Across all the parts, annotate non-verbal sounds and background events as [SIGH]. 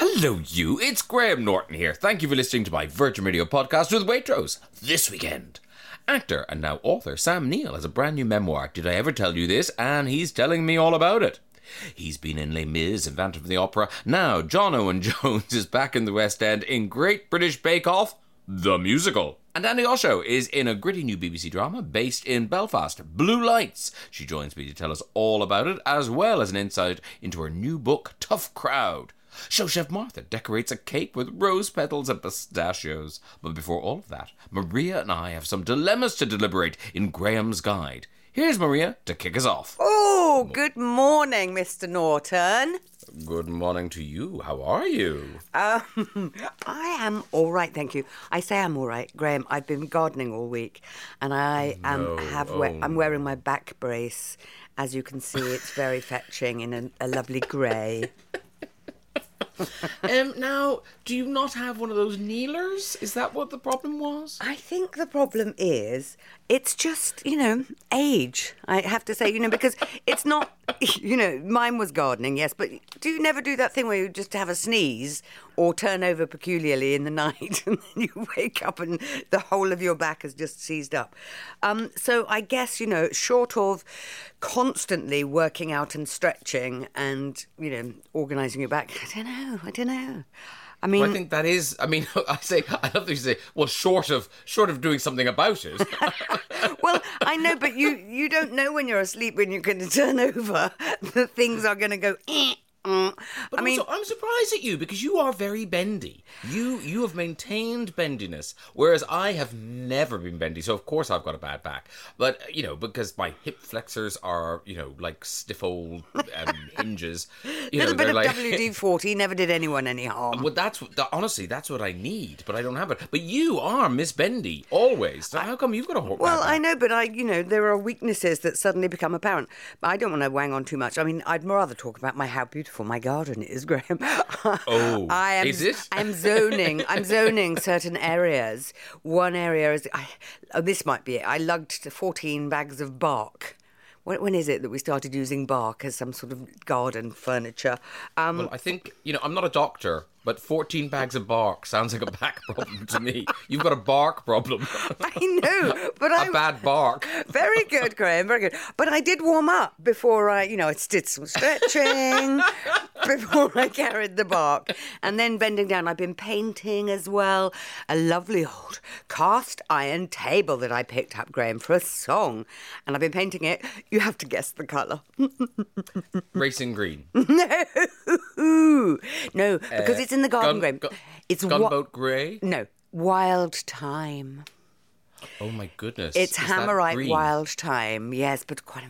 Hello, you. It's Graham Norton here. Thank you for listening to my Virgin Radio podcast with Waitrose this weekend. Actor and now author Sam Neill has a brand new memoir. Did I ever tell you this? And he's telling me all about it. He's been in Les Mis and Phantom of the Opera. Now, John Owen [LAUGHS] Jones is back in the West End in Great British Bake Off, the musical. And Andi Osho is in a gritty new BBC drama based in Belfast, Blue Lights. She joins me to tell us all about it, as well as an insight into her new book, Tough Crowd. Show Chef Martha decorates a cake with rose petals and pistachios. But before all of that, Maria and I have some dilemmas to deliberate in Graham's Guide. Here's Maria to kick us off. Oh, good morning, Mr. Norton. Good morning to you. How are you? Um, [LAUGHS] I am all right, thank you. I say I'm all right, Graham. I've been gardening all week, and I am No, have we- oh I'm wearing my back brace. As you can see, it's very fetching in a, a lovely grey. [LAUGHS] [LAUGHS] um, now, do you not have one of those kneelers? Is that what the problem was? I think the problem is it's just, you know, age. I have to say, you know, because it's not, [LAUGHS] you know, mine was gardening, yes, but do you never do that thing where you just have a sneeze or turn over peculiarly in the [LAUGHS] night and then you wake up and the whole of your back has just seized up? Um, so I guess, you know, short of constantly working out and stretching and, you know, organising your back, I don't know, I don't know. I mean, Well, I think that is. I mean, [LAUGHS] I say I love that you say. Well, short of short of doing something about it. [LAUGHS] well, I know, but you you don't know when you're asleep when you're going to turn over that things are going to go. Eh, mm. But i mean, i'm surprised at you because you are very bendy. You you have maintained bendiness, whereas I have never been bendy. So of course I've got a bad back. But you know, because my hip flexors are you know like stiff old um, [LAUGHS] hinges. You little know, bit they're of like. WD [LAUGHS] forty never did anyone any harm. Well, that's that- honestly that's what I need, but I don't have it. But you are Miss Bendy always. So how come you've got a whole? Well, I know, but I, you know, there are weaknesses that suddenly become apparent. But I don't want to wang on too much. I mean, I'd rather talk about my how beautiful my garden is, [LAUGHS] Graham. Oh, I am. is it? I'm zoning. I'm [LAUGHS] zoning certain areas. One area is. I, oh, this might be it. I lugged 14 bags of bark. When, when is it that we started using bark as some sort of garden furniture? Um, Well, I think you know I'm not a doctor, but 14 bags of bark sounds like a back problem to me. You've got a bark problem, [LAUGHS] I know, but I a bad bark. Very good, Graham. Very good. But I did warm up before I, you know, I did some stretching [LAUGHS] before I carried the bark, and then bending down. I've been painting as well. A lovely old cast iron table that I picked up, Graham, for a song, and I've been painting it. You have to guess the colour. [LAUGHS] Racing green. no, no, because uh, it's in the garden, gun- Graham. gu- it's wa- Gunboat grey. no wild thyme. Oh my goodness! It's Is Hammerite? Wild Thyme, yes, but quite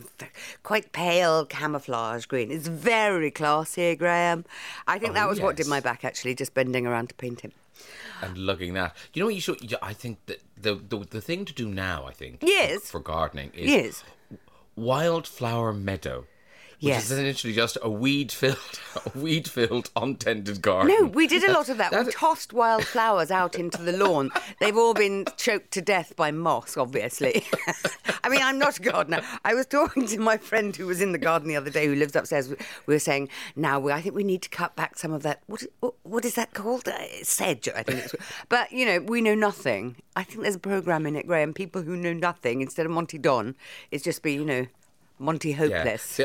quite pale camouflage green. It's very classy, Graham. I think that Oh, was what did my back actually, just bending around to paint it. and lugging that. You know what you should? I think that the the the thing to do now, I think, Yes. for gardening is Yes, wildflower meadow. Which Yes. is essentially just a weed filled, [LAUGHS] a weed filled, untended garden. no, we did a lot of that. We that- tossed wild flowers out into the lawn. They've all been choked to death by moss, obviously. [LAUGHS] I mean, I'm not a gardener. I was talking to my friend who was in the garden the other day, who lives upstairs. We were saying, now we, I think we need to cut back some of that. What, what, is that called? Uh, sedge, I think it's. But you know, we know nothing. I think there's a program in it, Graham. People who know nothing instead of Monty Don, it's just be you know, Monty Yeah. Hopeless.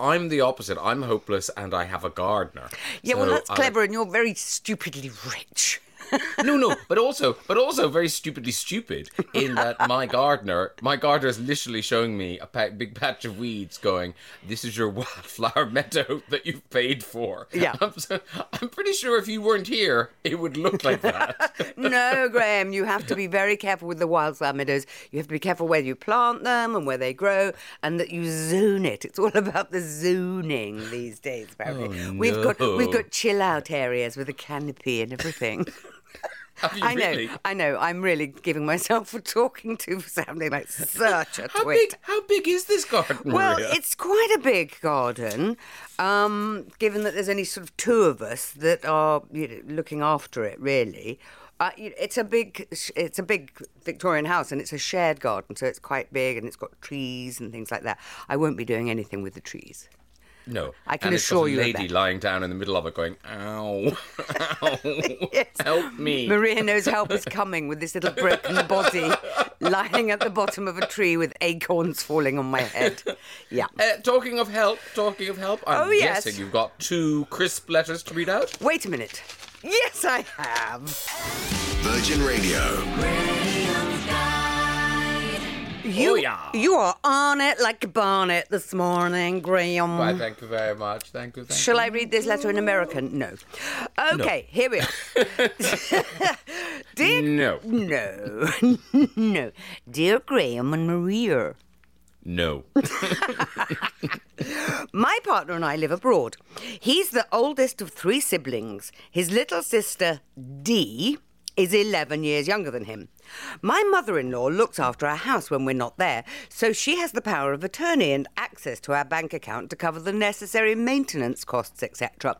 I'm the opposite. I'm hopeless, and I have a gardener. Yeah, well, So that's I- clever, and you're very stupidly rich. [LAUGHS] no, no, but also, but also very stupidly stupid in that my gardener, my gardener is literally showing me a pa- big patch of weeds, going, "This is your [LAUGHS] wildflower meadow that you've paid for." Yeah. I'm, so, I'm pretty sure if you weren't here, it would look like that. [LAUGHS] no, Graham, you have to be very careful with the wildflower meadows. You have to be careful where you plant them and where they grow, and that you zone it. It's all about the zoning these days, apparently. Oh, we've got we've got chill out areas with a canopy and everything. I know, really? I know. I'm really giving myself for talking to for sounding like such a [LAUGHS] How twit. big? How big is this garden? Well, Maria? it's quite a big garden, um, given that there's only sort of two of us that are you know, looking after it. Really, uh, it's a big, it's a big Victorian house, and it's a shared garden, so it's quite big, and it's got trees and things like that. I won't be doing anything with the trees. No, I can and it's assure got a you of lady that. lying down in the middle of it, going, "Ow, [LAUGHS] [LAUGHS] ow, help me." Maria knows help is coming with this little broken body [LAUGHS] lying at the bottom of a tree with acorns falling on my head. Yeah. Uh, talking of help, talking of help, I'm Oh, yes. guessing you've got two crisp letters to read out. Wait a minute. Yes, I have. Virgin Radio. You, Oh, yeah. you are on it like a bonnet this morning, Graham. Why, thank you very much. Thank you. Thank Shall you. I read this letter in American? No. Okay, here we are. [LAUGHS] Dear No, No, [LAUGHS] no. Dear Graham and Maria, no. [LAUGHS] my partner and I live abroad. He's the oldest of three siblings. His little sister, Dee, is 11 years younger than him. My mother in law looks after our house when we're not there, so she has the power of attorney and access to our bank account to cover the necessary maintenance costs, etc.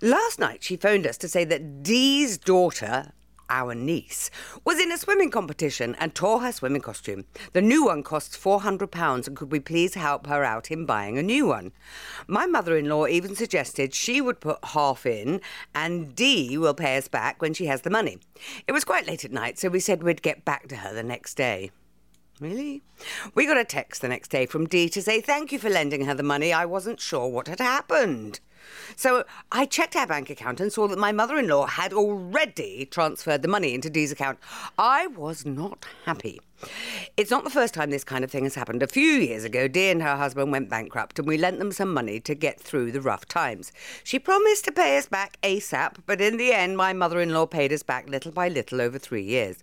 Last night she phoned us to say that Dee's daughter, our niece, was in a swimming competition and tore her swimming costume. The new one costs £400 and could we please help her out in buying a new one? My mother in law even suggested she would put half in and Dee will pay us back when she has the money. It was quite late at night, so we said we'd get back to her the next day. Really? We got a text the next day from Dee to say thank you for lending her the money. I wasn't sure what had happened. So I checked our bank account and saw that my mother in law had already transferred the money into Dee's account. I was not happy. It's not the first time this kind of thing has happened. A few years ago, Dee and her husband went bankrupt and we lent them some money to get through the rough times. She promised to pay us back ASAP, but in the end, my mother in law paid us back little by little over three years.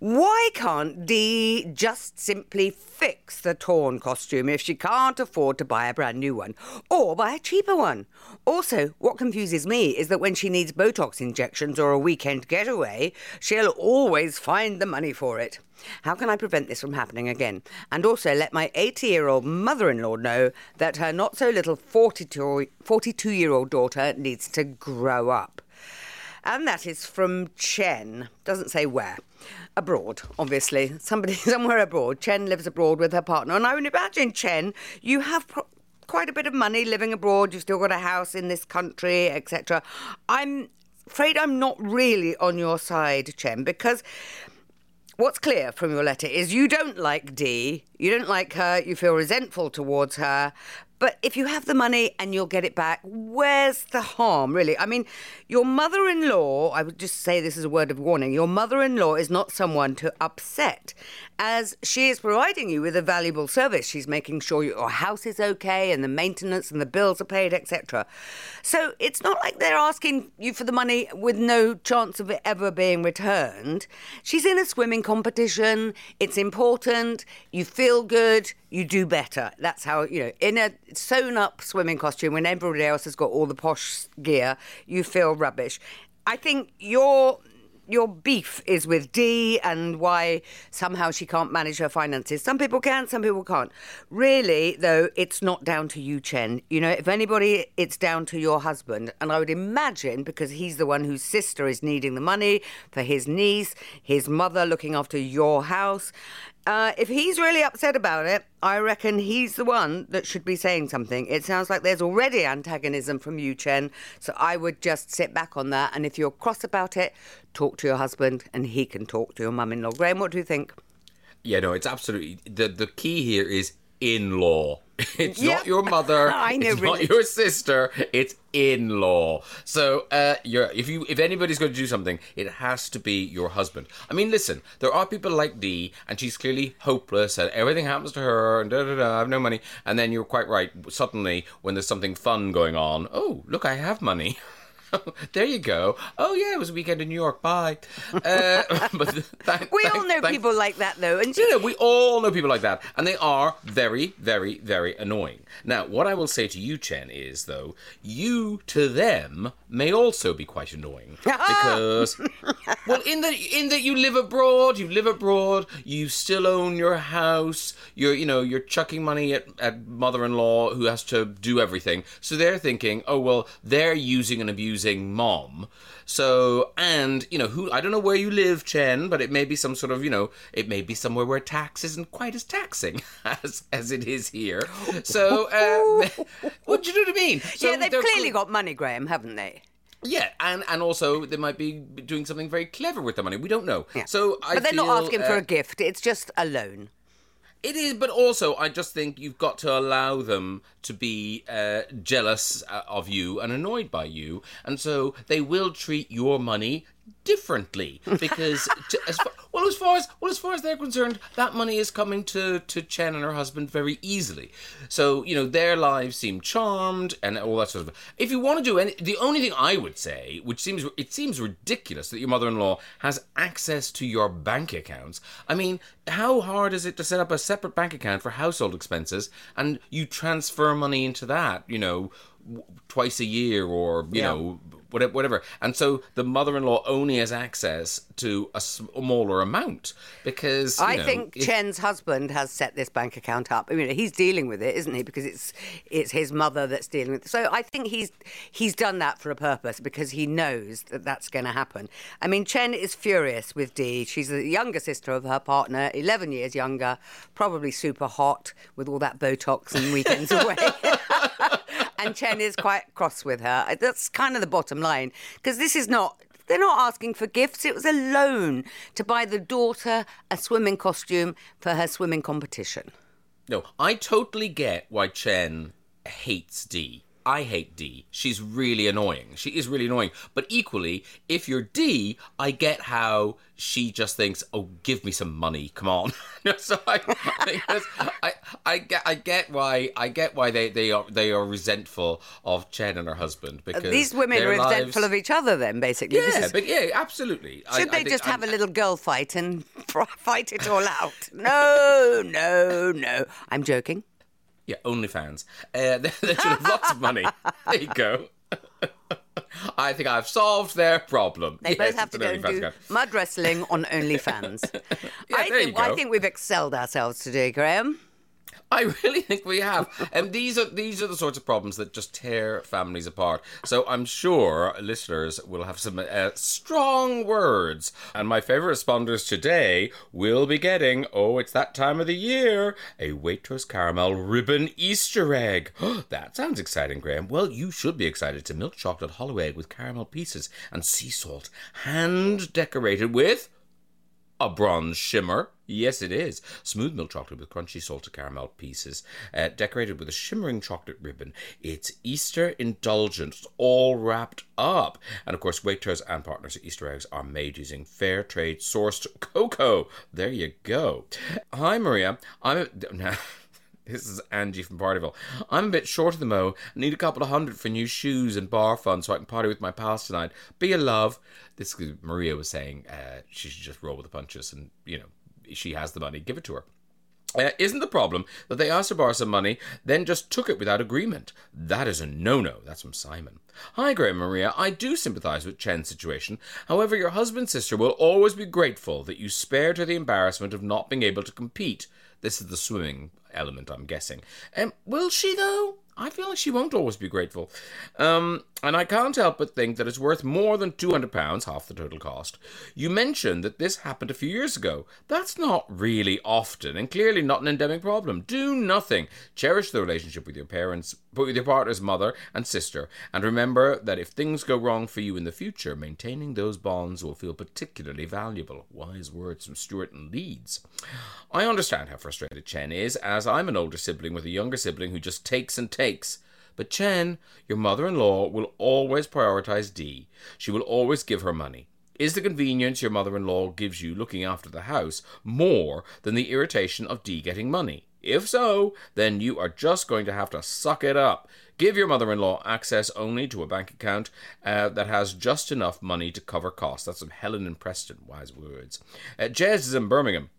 Why can't Dee just simply fix the torn costume if she can't afford to buy a brand new one? Or buy a cheaper one? Also, what confuses me is that when she needs Botox injections or a weekend getaway, she'll always find the money for it. How can I prevent this from happening again? And also let my 80 year old mother in law know that her not so little 42 year old daughter needs to grow up. And that is from Chen. Doesn't say where. Abroad, obviously. Somebody [LAUGHS] somewhere abroad. Chen lives abroad with her partner. And I would imagine, Chen, you have pro- quite a bit of money living abroad. You've still got a house in this country, etc. I'm afraid I'm not really on your side, Chen, because what's clear from your letter is you don't like Dee, you don't like her, you feel resentful towards her. But if you have the money and you'll get it back, where's the harm, really? I mean, your mother in law, I would just say this as a word of warning your mother in law is not someone to upset, as she is providing you with a valuable service. She's making sure your house is okay and the maintenance and the bills are paid, etc. So it's not like they're asking you for the money with no chance of it ever being returned. She's in a swimming competition, it's important, you feel good, you do better. That's how, you know, in a sewn up swimming costume when everybody else has got all the posh gear, you feel rubbish. I think your your beef is with Dee and why somehow she can't manage her finances. Some people can, some people can't. Really, though, it's not down to you, Chen. You know, if anybody, it's down to your husband. And I would imagine, because he's the one whose sister is needing the money for his niece, his mother looking after your house. Uh, if he's really upset about it, I reckon he's the one that should be saying something. It sounds like there's already antagonism from you, Chen. So I would just sit back on that. And if you're cross about it, talk to your husband and he can talk to your mum in law. Graham, what do you think? Yeah, no, it's absolutely the the key here is in law. [LAUGHS] It's Yep. not your mother. [LAUGHS] I know, It's not your sister. It's in law. So, uh, you're if you if anybody's going to do something, it has to be your husband. I mean, listen, there are people like Dee, and she's clearly hopeless, and everything happens to her, and da da da. I have no money, and then you're quite right. Suddenly, when there's something fun going on, oh look, I have money. [LAUGHS] [LAUGHS] there you go. Oh yeah, it was a weekend in New York. Bye. Uh, [LAUGHS] but thank, [LAUGHS] We all know thank- people like that, though. And you know, we all know people like that, and they are very, very, very annoying. Now, what I will say to you, Chen, is though you to them may also be quite annoying because, well, in that in that you live abroad, you live abroad, you still own your house, you're you know you're chucking money at, at mother-in-law who has to do everything, so they're thinking, oh well, they're using and abusing abusing mom. So, and, you know, who, I don't know where you live, Chen, but it may be some sort of, you know, it may be somewhere where tax isn't quite as taxing [LAUGHS] as, as it is here. So, uh, [LAUGHS] what do you know what I mean? So yeah, they've clearly cl- got money, Graham, haven't they? Yeah, and, and also they might be doing something very clever with the money. We don't know. Yeah. So, I but they're feel, not asking for uh, a gift. It's just a loan. It is, but also I just think you've got to allow them to be uh, jealous uh, of you and annoyed by you, and so they will treat your money differently because [LAUGHS] to, as far, well as far as well as far as they're concerned that money is coming to to Chen and her husband very easily so you know their lives seem charmed and all that sort of if you want to do any the only thing I would say which seems it seems ridiculous that your mother-in-law has access to your bank accounts I mean how hard is it to set up a separate bank account for household expenses and you transfer money into that you know twice a year or you Yeah. know whatever, whatever. And so the mother-in-law only has access to a smaller amount because you I know, think if- Chen's husband has set this bank account up. I mean, he's dealing with it, isn't he? Because it's it's his mother that's dealing with it. So I think he's he's done that for a purpose because he knows that that's going to happen. I mean, Chen is furious with Dee. She's the younger sister of her partner, 11 years younger, probably super hot with all that Botox and weekends away. [LAUGHS] and Chen is quite cross with her. Uh, that's kind of the bottom line because this is not. They're not asking for gifts. It was a loan to buy the daughter a swimming costume for her swimming competition. no, I totally get why Chen hates Dee. I hate D. She's really annoying. She is really annoying. But equally, if you're D, I get how she just thinks, "Oh, give me some money, come on." [LAUGHS] so I, I, I, I get, I get why, I get why they, they are, they are resentful of Chen and her husband uh, because These women are resentful of each other, then, basically. Yeah, is- but yeah, absolutely. Should I they just have I'm- a little girl fight and [LAUGHS] fight it all out? No, no, no. I'm joking. Yeah, OnlyFans. Uh, [LAUGHS] they, they should have lots of money. There you go. [LAUGHS] I think I've solved their problem. They Yes, both have to an go and do account. mud wrestling on [LAUGHS] OnlyFans. I, there you think, I think we've excelled ourselves today, Graham. [LAUGHS] I really think we have. And these are these are the sorts of problems that just tear families apart. So I'm sure listeners will have some uh, strong words. And my favorite responders today will be getting, oh, it's that time of the year, a Waitrose caramel ribbon Easter egg. [GASPS] that sounds exciting, Graham. Well, you should be excited. It's a milk chocolate hollow egg with caramel pieces and sea salt, hand decorated with a bronze shimmer. Yes, it is. Smooth milk chocolate with crunchy salted caramel pieces, uh, decorated with a shimmering chocolate ribbon. It's Easter indulgent, It's all wrapped up. And of course, Waitrose and partners Easter eggs are made using fair trade sourced cocoa. There you go. Hi, Maria. I'm a. [LAUGHS] This is Angie from Partyville. I'm a bit short of the mo. Need a couple of hundred for new shoes and bar fun so I can party with my pals tonight. Be a love. This is Maria was saying uh, she should just roll with the punches and, you know, she has the money. Give it to her. Uh, isn't the problem that they asked to borrow some money, then just took it without agreement? That is a no-no. That's from Simon. Hi, Graham Maria. I do sympathise with Chen's situation. However, your husband's sister will always be grateful that you spared her the embarrassment of not being able to compete. This is the swimming element, I'm guessing. Um, will she though? I feel like she won't always be grateful. Um, and I can't help but think that it's worth more than £200, half the total cost. You mentioned that this happened a few years ago. That's not really often, and clearly not an endemic problem. Do nothing. Cherish the relationship with your parents, but with your partner's mother and sister, and remember that if things go wrong for you in the future, maintaining those bonds will feel particularly valuable. Wise words from Stuart and Leeds. I understand how frustrated Chen is, as I'm an older sibling with a younger sibling who just takes and takes. But Chen, your mother in law, will always prioritize Dee. She will always give her money. Is the convenience your mother in law gives you looking after the house more than the irritation of Dee getting money? If so, then you are just going to have to suck it up. Give your mother in law access only to a bank account uh, that has just enough money to cover costs. That's from Helen and Preston. Wise words. Uh, Jez is in Birmingham.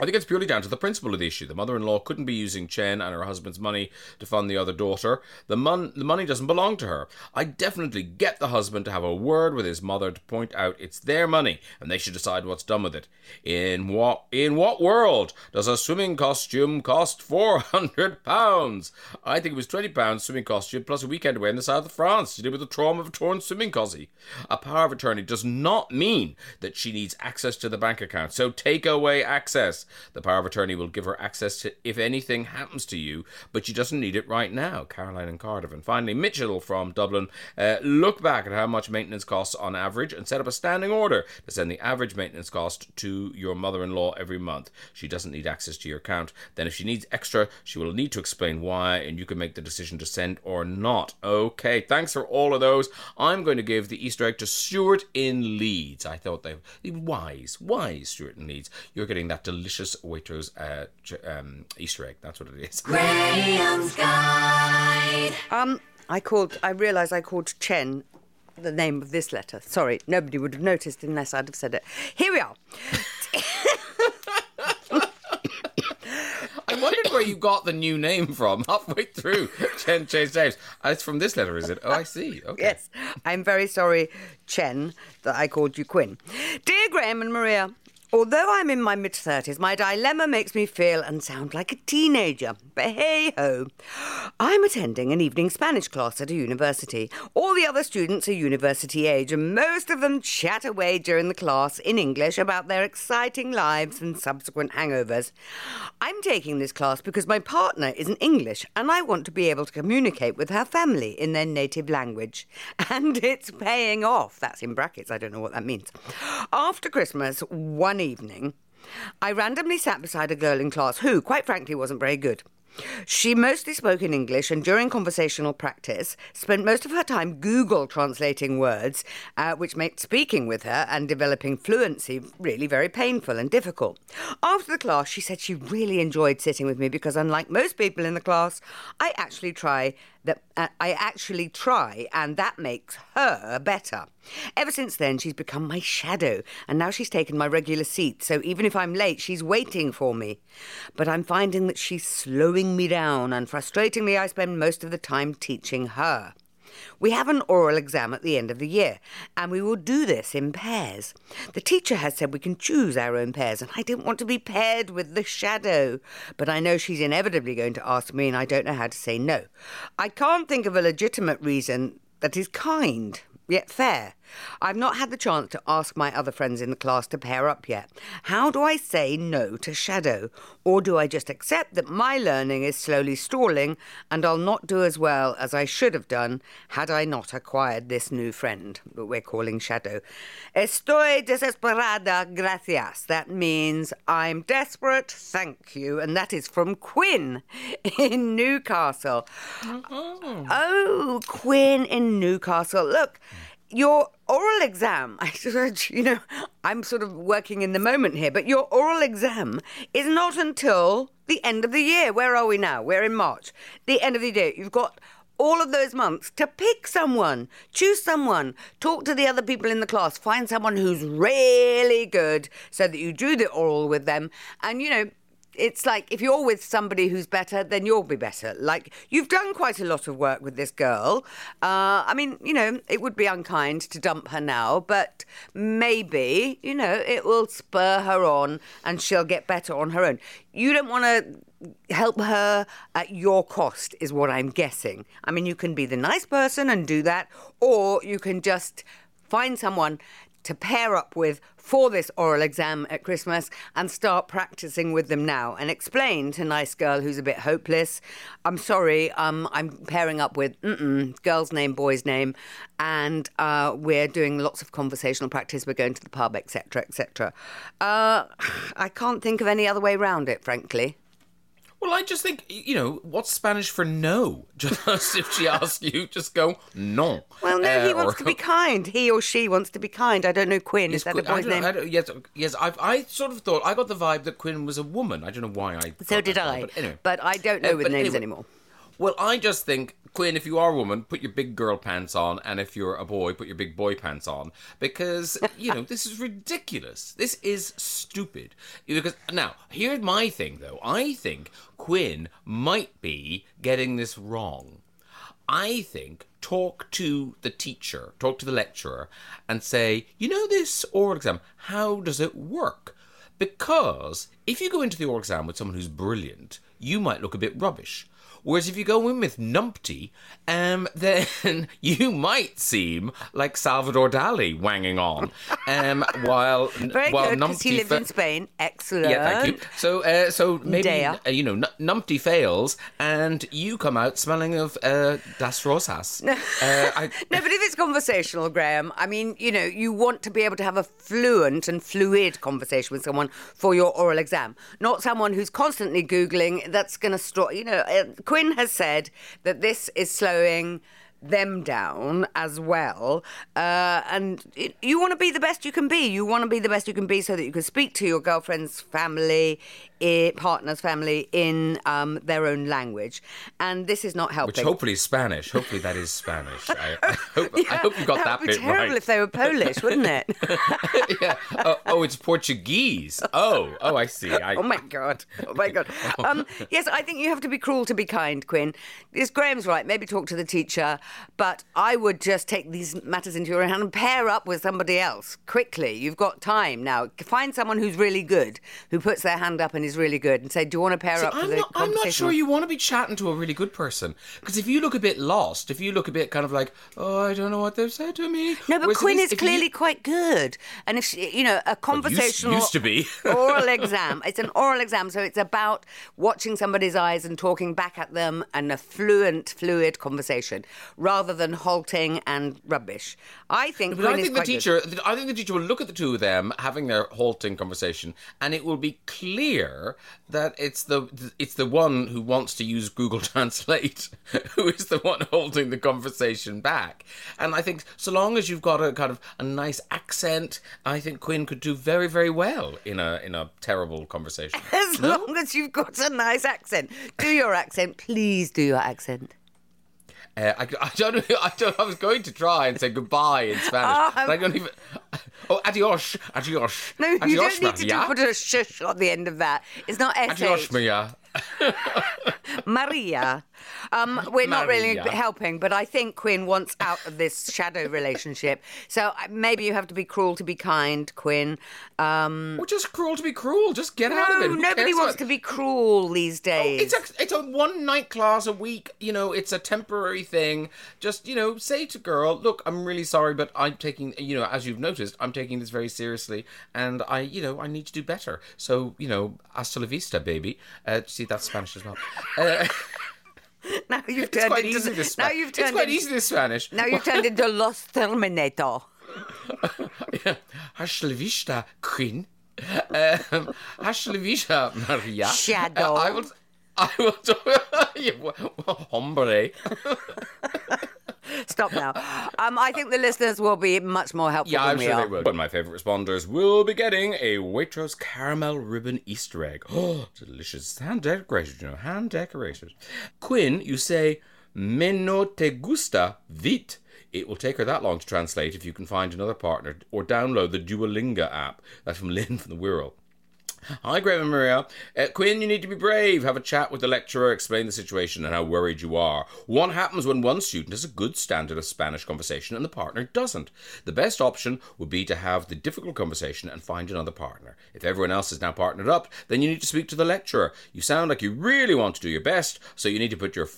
I think it's purely down to the principle of the issue. The mother-in-law couldn't be using Chen and her husband's money to fund the other daughter. The, mon- the money doesn't belong to her. I definitely get the husband to have a word with his mother to point out it's their money and they should decide what's done with it. In what in what world does a swimming costume cost four hundred pounds? I think it was twenty pounds swimming costume plus a weekend away in the south of France to deal with the trauma of a torn swimming cosy. A power of attorney does not mean that she needs access to the bank account. So take away access. The power of attorney will give her access to if anything happens to you, but she doesn't need it right now. Caroline and Cardiff. And finally, Mitchell from Dublin. Uh, look back at how much maintenance costs on average and set up a standing order to send the average maintenance cost to your mother in law every month. She doesn't need access to your account. Then, if she needs extra, she will need to explain why, and you can make the decision to send or not. Okay, thanks for all of those. I'm going to give the Easter egg to Stuart in Leeds. I thought they wise, wise Stuart in Leeds. You're getting that delicious Waitrose uh, ch- um, Easter egg. That's what it is. Graham's Guide. Um, I called. I realised I called Chen the name of this letter. Sorry, nobody would have noticed unless I'd have said it. Here we are. I wondered where you got the new name from [LAUGHS] halfway through. Chen changed names. Uh, It's from this letter, is it? Oh, I see. Okay. Yes, I'm very sorry, Chen, that I called you Quinn. Dear Graham and Maria, although I'm in my mid 30s, my dilemma makes me feel and sound like a teenager. But hey ho, I'm attending an evening Spanish class at a university. All the other students are university age, and most of them chat away during the class in English about their exciting lives and subsequent hangovers. I'm taking this class because my partner isn't English and I want to be able to communicate with her family in their native language. [LAUGHS] And it's paying off. That's in brackets, I don't know what that means. After Christmas, one evening, I randomly sat beside a girl in class who, quite frankly, wasn't very good. She mostly spoke in English and during conversational practice spent most of her time Google translating words, uh, which made speaking with her and developing fluency really very painful and difficult. After the class, she said she really enjoyed sitting with me because, unlike most people in the class, I actually try that uh, I actually try, and that makes her better. Ever since then, she's become my shadow, and now she's taken my regular seat, so even if I'm late, she's waiting for me. But I'm finding that she's slowing me down, and frustratingly, I spend most of the time teaching her. We have an oral exam at the end of the year, and we will do this in pairs. The teacher has said we can choose our own pairs, and I didn't want to be paired with the shadow. But I know she's inevitably going to ask me, and I don't know how to say no. I can't think of a legitimate reason that is kind yet fair. I've not had the chance to ask my other friends in the class to pair up yet. How do I say no to Shadow? Or do I just accept that my learning is slowly stalling and I'll not do as well as I should have done had I not acquired this new friend that we're calling Shadow? Estoy desesperada, gracias. That means I'm desperate, thank you. And that is from Quinn in Newcastle. Mm-hmm. Oh, Quinn in Newcastle. Look, your oral exam, [LAUGHS] I sort you know, I'm sort of working in the moment here, but your oral exam is not until the end of the year. Where are we now? We're in March. The end of the year. You've got all of those months to pick someone, choose someone, talk to the other people in the class, find someone who's really good so that you do the oral with them. And, you know, it's like if you're with somebody who's better, then you'll be better. Like you've done quite a lot of work with this girl. Uh, I mean, you know, it would be unkind to dump her now, but maybe, you know, it will spur her on and she'll get better on her own. You don't want to help her at your cost, is what I'm guessing. I mean, you can be the nice person and do that, or you can just find someone to pair up with for this oral exam at Christmas and start practicing with them now and explain to nice girl who's a bit hopeless, I'm sorry, um, I'm pairing up with girl's name, boy's name, and uh, we're doing lots of conversational practice. We're going to the pub, etc., etc. Uh, [SIGHS] I can't think of any other way round it, frankly. Well, I just think, you know, what's Spanish for no? [LAUGHS] Just if she asks you, just go, no. Well, no, he Uh, wants or- to be [LAUGHS] kind. He or she wants to be kind. I don't know, Quinn. Is that a Quinn- boy's name? Yes, yes. I've, I sort of thought I got the vibe that Quinn was a woman. I don't know why I. So did I. But anyway, But I don't know Uh, with names anyway, anymore. Well, I just think Quinn, if you are a woman, put your big girl pants on, and if you're a boy, put your big boy pants on, because you know this is ridiculous. This is stupid. Because now, here's my thing, though. I think Quinn might be getting this wrong. I think talk to the teacher, talk to the lecturer, and say, you know, this oral exam, how does it work? Because if you go into the oral exam with someone who's brilliant, you might look a bit rubbish. Whereas if you go in with numpty, um, [LAUGHS] then you might seem like Salvador Dali wanging on, um, while Very while good, because he numpty lived fa- in Spain. Excellent. yeah, thank you. So, uh, so maybe uh, you know, n- numpty fails, and you come out smelling of uh, Das Rosas. [LAUGHS] uh, I, No, but if it's conversational, Graham, I mean, you know, you want to be able to have a fluent and fluid conversation with someone for your oral exam, not someone who's constantly Googling. That's going to. You know, uh, Quinn has said that this is slowing them down as well. Uh, and it, you want to be the best you can be. You want to be the best you can be so that you can speak to your girlfriend's family, i partner's family in um, their own language. And this is not helping. which hopefully is Spanish. Hopefully that is Spanish. I, I, [LAUGHS] hope, I hope you got that, would be bit terrible right. if they were Polish, wouldn't it? [LAUGHS] yeah. Oh, oh, it's Portuguese. Oh, oh, I see. I, [LAUGHS] Oh my god! Oh my god! Um, yes, I think you have to be cruel to be kind, Quinn. Yes, Graham's right. Maybe talk to the teacher, but I would just take these matters into your own hand and pair up with somebody else quickly. You've got time now. Find someone who's really good, who puts their hand up and is really good, and say, "Do you want to pair See, up I'm not, I'm not sure you want to be chatting to a really good person because if you look a bit lost, if you look a bit kind of like, oh, I don't know what they've said to me. No, but Whereas Quinn is if you- clearly quite good. And if she, you know, a conversational used to be. [LAUGHS] oral exam, it's an oral exam, so it's about watching somebody's eyes and talking back at them and a fluent, fluid conversation rather than halting and rubbish. I think But I think the quite good. teacher, I think the teacher will look at the two of them having their halting conversation, and it will be clear that it's the it's the one who wants to use Google [LAUGHS] Translate who is the one holding the conversation back. And I think so long as you've got a kind of a nice accent, I think Quinn could do very very well in a in a terrible conversation. [LAUGHS] As long as you've got a nice accent. Do your accent. Please do your accent. Uh, I, [LAUGHS] I don't know. I don't. I was going to try and say goodbye in Spanish, but I don't even. Oh, adios, adios. No, you don't need to Maria. put a shush at the end of that. It's not Adios, SH. Maria. [LAUGHS] [LAUGHS] Um, we're not really helping, but I think Quinn wants out of this shadow relationship. So uh, maybe you have to be cruel to be kind, Quinn. Um, Well, just cruel to be cruel. Just get out of it. Who nobody wants about- to be cruel these days. It's a it's a one night class a week. You know, it's a temporary thing. Just you know, say to girl, look, I'm really sorry, but I'm taking you know, as you've noticed, I'm taking this very seriously, and I you know I need to do better. So you know, hasta la vista, baby. Uh, see, that's Spanish as well. Uh, [LAUGHS] [LAUGHS] now you've it's turned quite into easy this. now you've it's turned quite into, easy this Spanish. now you've turned into Los Terminator. [LAUGHS] Hasta la vista, Queen. Um, hasta la vista, Maria. Shadow. Uh, I will. I will. [LAUGHS] Hombre. Stop now. Um, I think the listeners will be much more helpful Yeah, than I'm we sure they will. But my favourite responders will be getting a Waitrose caramel ribbon Easter egg. Oh, [GASPS] delicious. Hand decorated, you know, hand decorated. Quinn, you say, Me no te gusta vit. It will take her that long to translate if you can find another partner or download the Duolingo app. That's from Lynn from the Wirral. Hi, Graham and Maria. Uh, Quinn, you need to be brave. Have a chat with the lecturer, explain the situation and how worried you are. What happens when one student has a good standard of Spanish conversation and the partner doesn't? The best option would be to have the difficult conversation and find another partner. If everyone else is now partnered up, then you need to speak to the lecturer. You sound like you really want to do your best, so you need to put your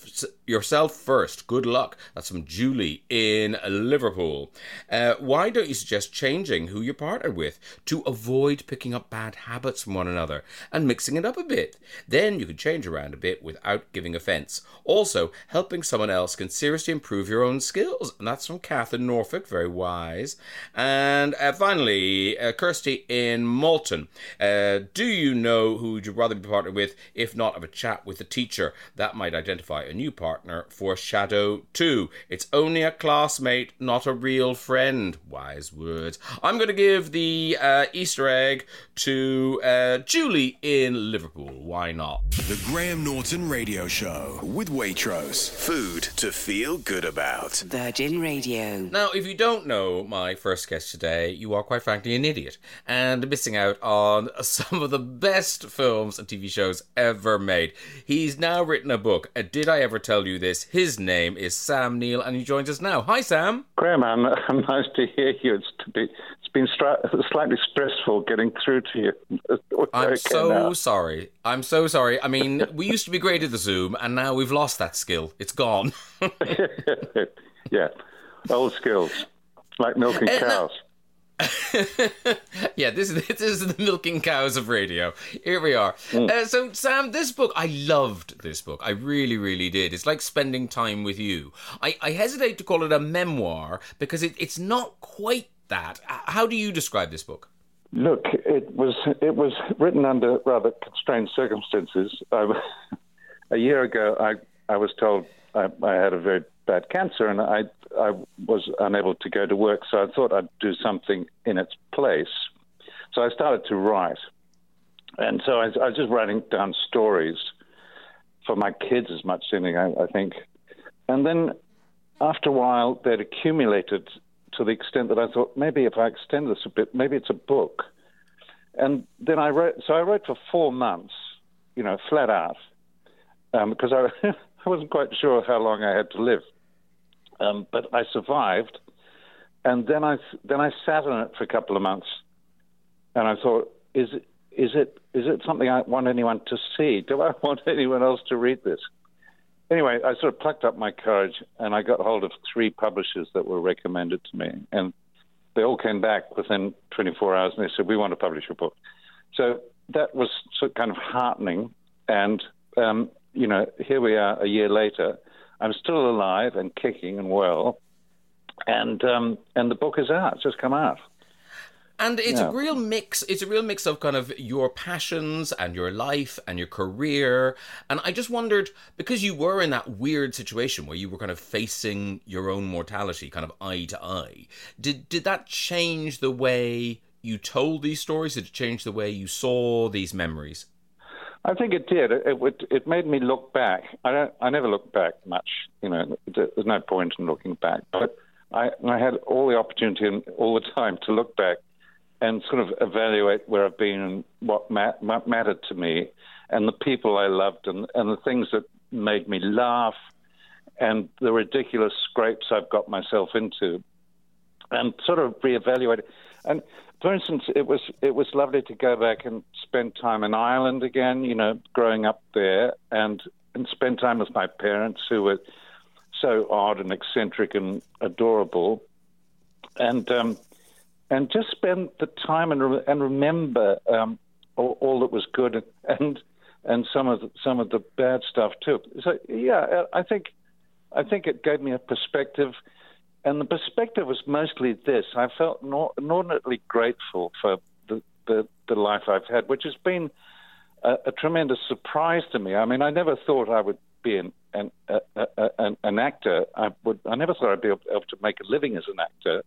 yourself first. Good luck. That's from Julie in Liverpool. Uh, why don't you suggest changing who you're partnered with to avoid picking up bad habits one another and mixing it up a bit? Then you can change around a bit without giving offence. Also, helping someone else can seriously improve your own skills. And that's from Kath in Norfolk, very wise. And uh, finally, uh, Kirsty in Malton. Uh, do you know who you'd rather be partnered with? If not, have a chat with the teacher. That might identify a new partner for Shadow 2. It's only a classmate, not a real friend. Wise words. I'm going to give the uh, Easter egg to uh, Julie in Liverpool. Why not? The Graham Norton Radio Show with Waitrose. Food to feel good about. Virgin Radio. Now, if you don't know my first guest today, you are quite frankly an idiot and missing out on some of the best films and TV shows ever made. He's now written a book. Uh, Did I ever tell you this? His name is Sam Neill, and he joins us now. Hi, Sam. Graham, I'm, [LAUGHS] nice to hear you. It's, to be, it's been stra- slightly stressful getting through to you. I'm Okay, so now. sorry. I'm so sorry. I mean, we used to be great at the Zoom, and now we've lost that skill. It's gone. [LAUGHS] yeah, old skills, like milking Eh, cows. [LAUGHS] yeah, this is this is the milking cows of radio. Here we are. Mm. Uh, so, Sam, this book, I loved this book. I really, really did. It's like spending time with you. I, I hesitate to call it a memoir because it, it's not quite that. How do you describe this book? Look, it was it was written under rather constrained circumstances. I, [LAUGHS] a year ago, I I was told I, I had a very bad cancer, and I I was unable to go to work. So I thought I'd do something in its place. So I started to write, and so I, I was just writing down stories for my kids as much as anything. I, I think, and then after a while, they'd accumulated to the extent that I thought maybe if I extend this a bit, maybe it's a book. And then I wrote, so I wrote for four months, you know, flat out, um, because I, [LAUGHS] I wasn't quite sure how long I had to live. Um, but I survived, and then I then I sat on it for a couple of months, and I thought, is it is it is it something I want anyone to see? Do I [LAUGHS] want anyone else to read this? Anyway, I sort of plucked up my courage and I got hold of three publishers that were recommended to me. And they all came back within 24 hours and they said, We want to publish your book. So that was sort of kind of heartening. And, um, you know, here we are a year later. I'm still alive and kicking and well. And, um, and the book is out, it's just come out. And it's Yeah. a real mix. It's a real mix of kind of your passions and your life and your career. And I just wondered because you were in that weird situation where you were kind of facing your own mortality, kind of eye to eye. Did did that change the way you told these stories? Did it change the way you saw these memories? I think it did. It, it. It made me look back. I don't. I never look back much. You know, there's no point in looking back. But I, I had all the opportunity and all the [LAUGHS] time to look back and sort of evaluate where I've been and what, ma- what mattered to me, and the people I loved, and, and the things that made me laugh, and the ridiculous scrapes I've got myself into, and sort of reevaluate. And for instance, it was it was lovely to go back and spend time in Ireland again. You know, growing up there, and and spend time with my parents who were so odd and eccentric and adorable, and um, and just spend the time and re- and remember um, all, all that was good [LAUGHS] and and some of the, some of the bad stuff too. So yeah, I think I think it gave me a perspective, and the perspective was mostly this: I felt inordinately grateful for the, the the life I've had, which has been a, a tremendous surprise to me. I mean, I never thought I would be an an, a, a, an, actor. I would. I never thought I'd be able to make a living as an actor,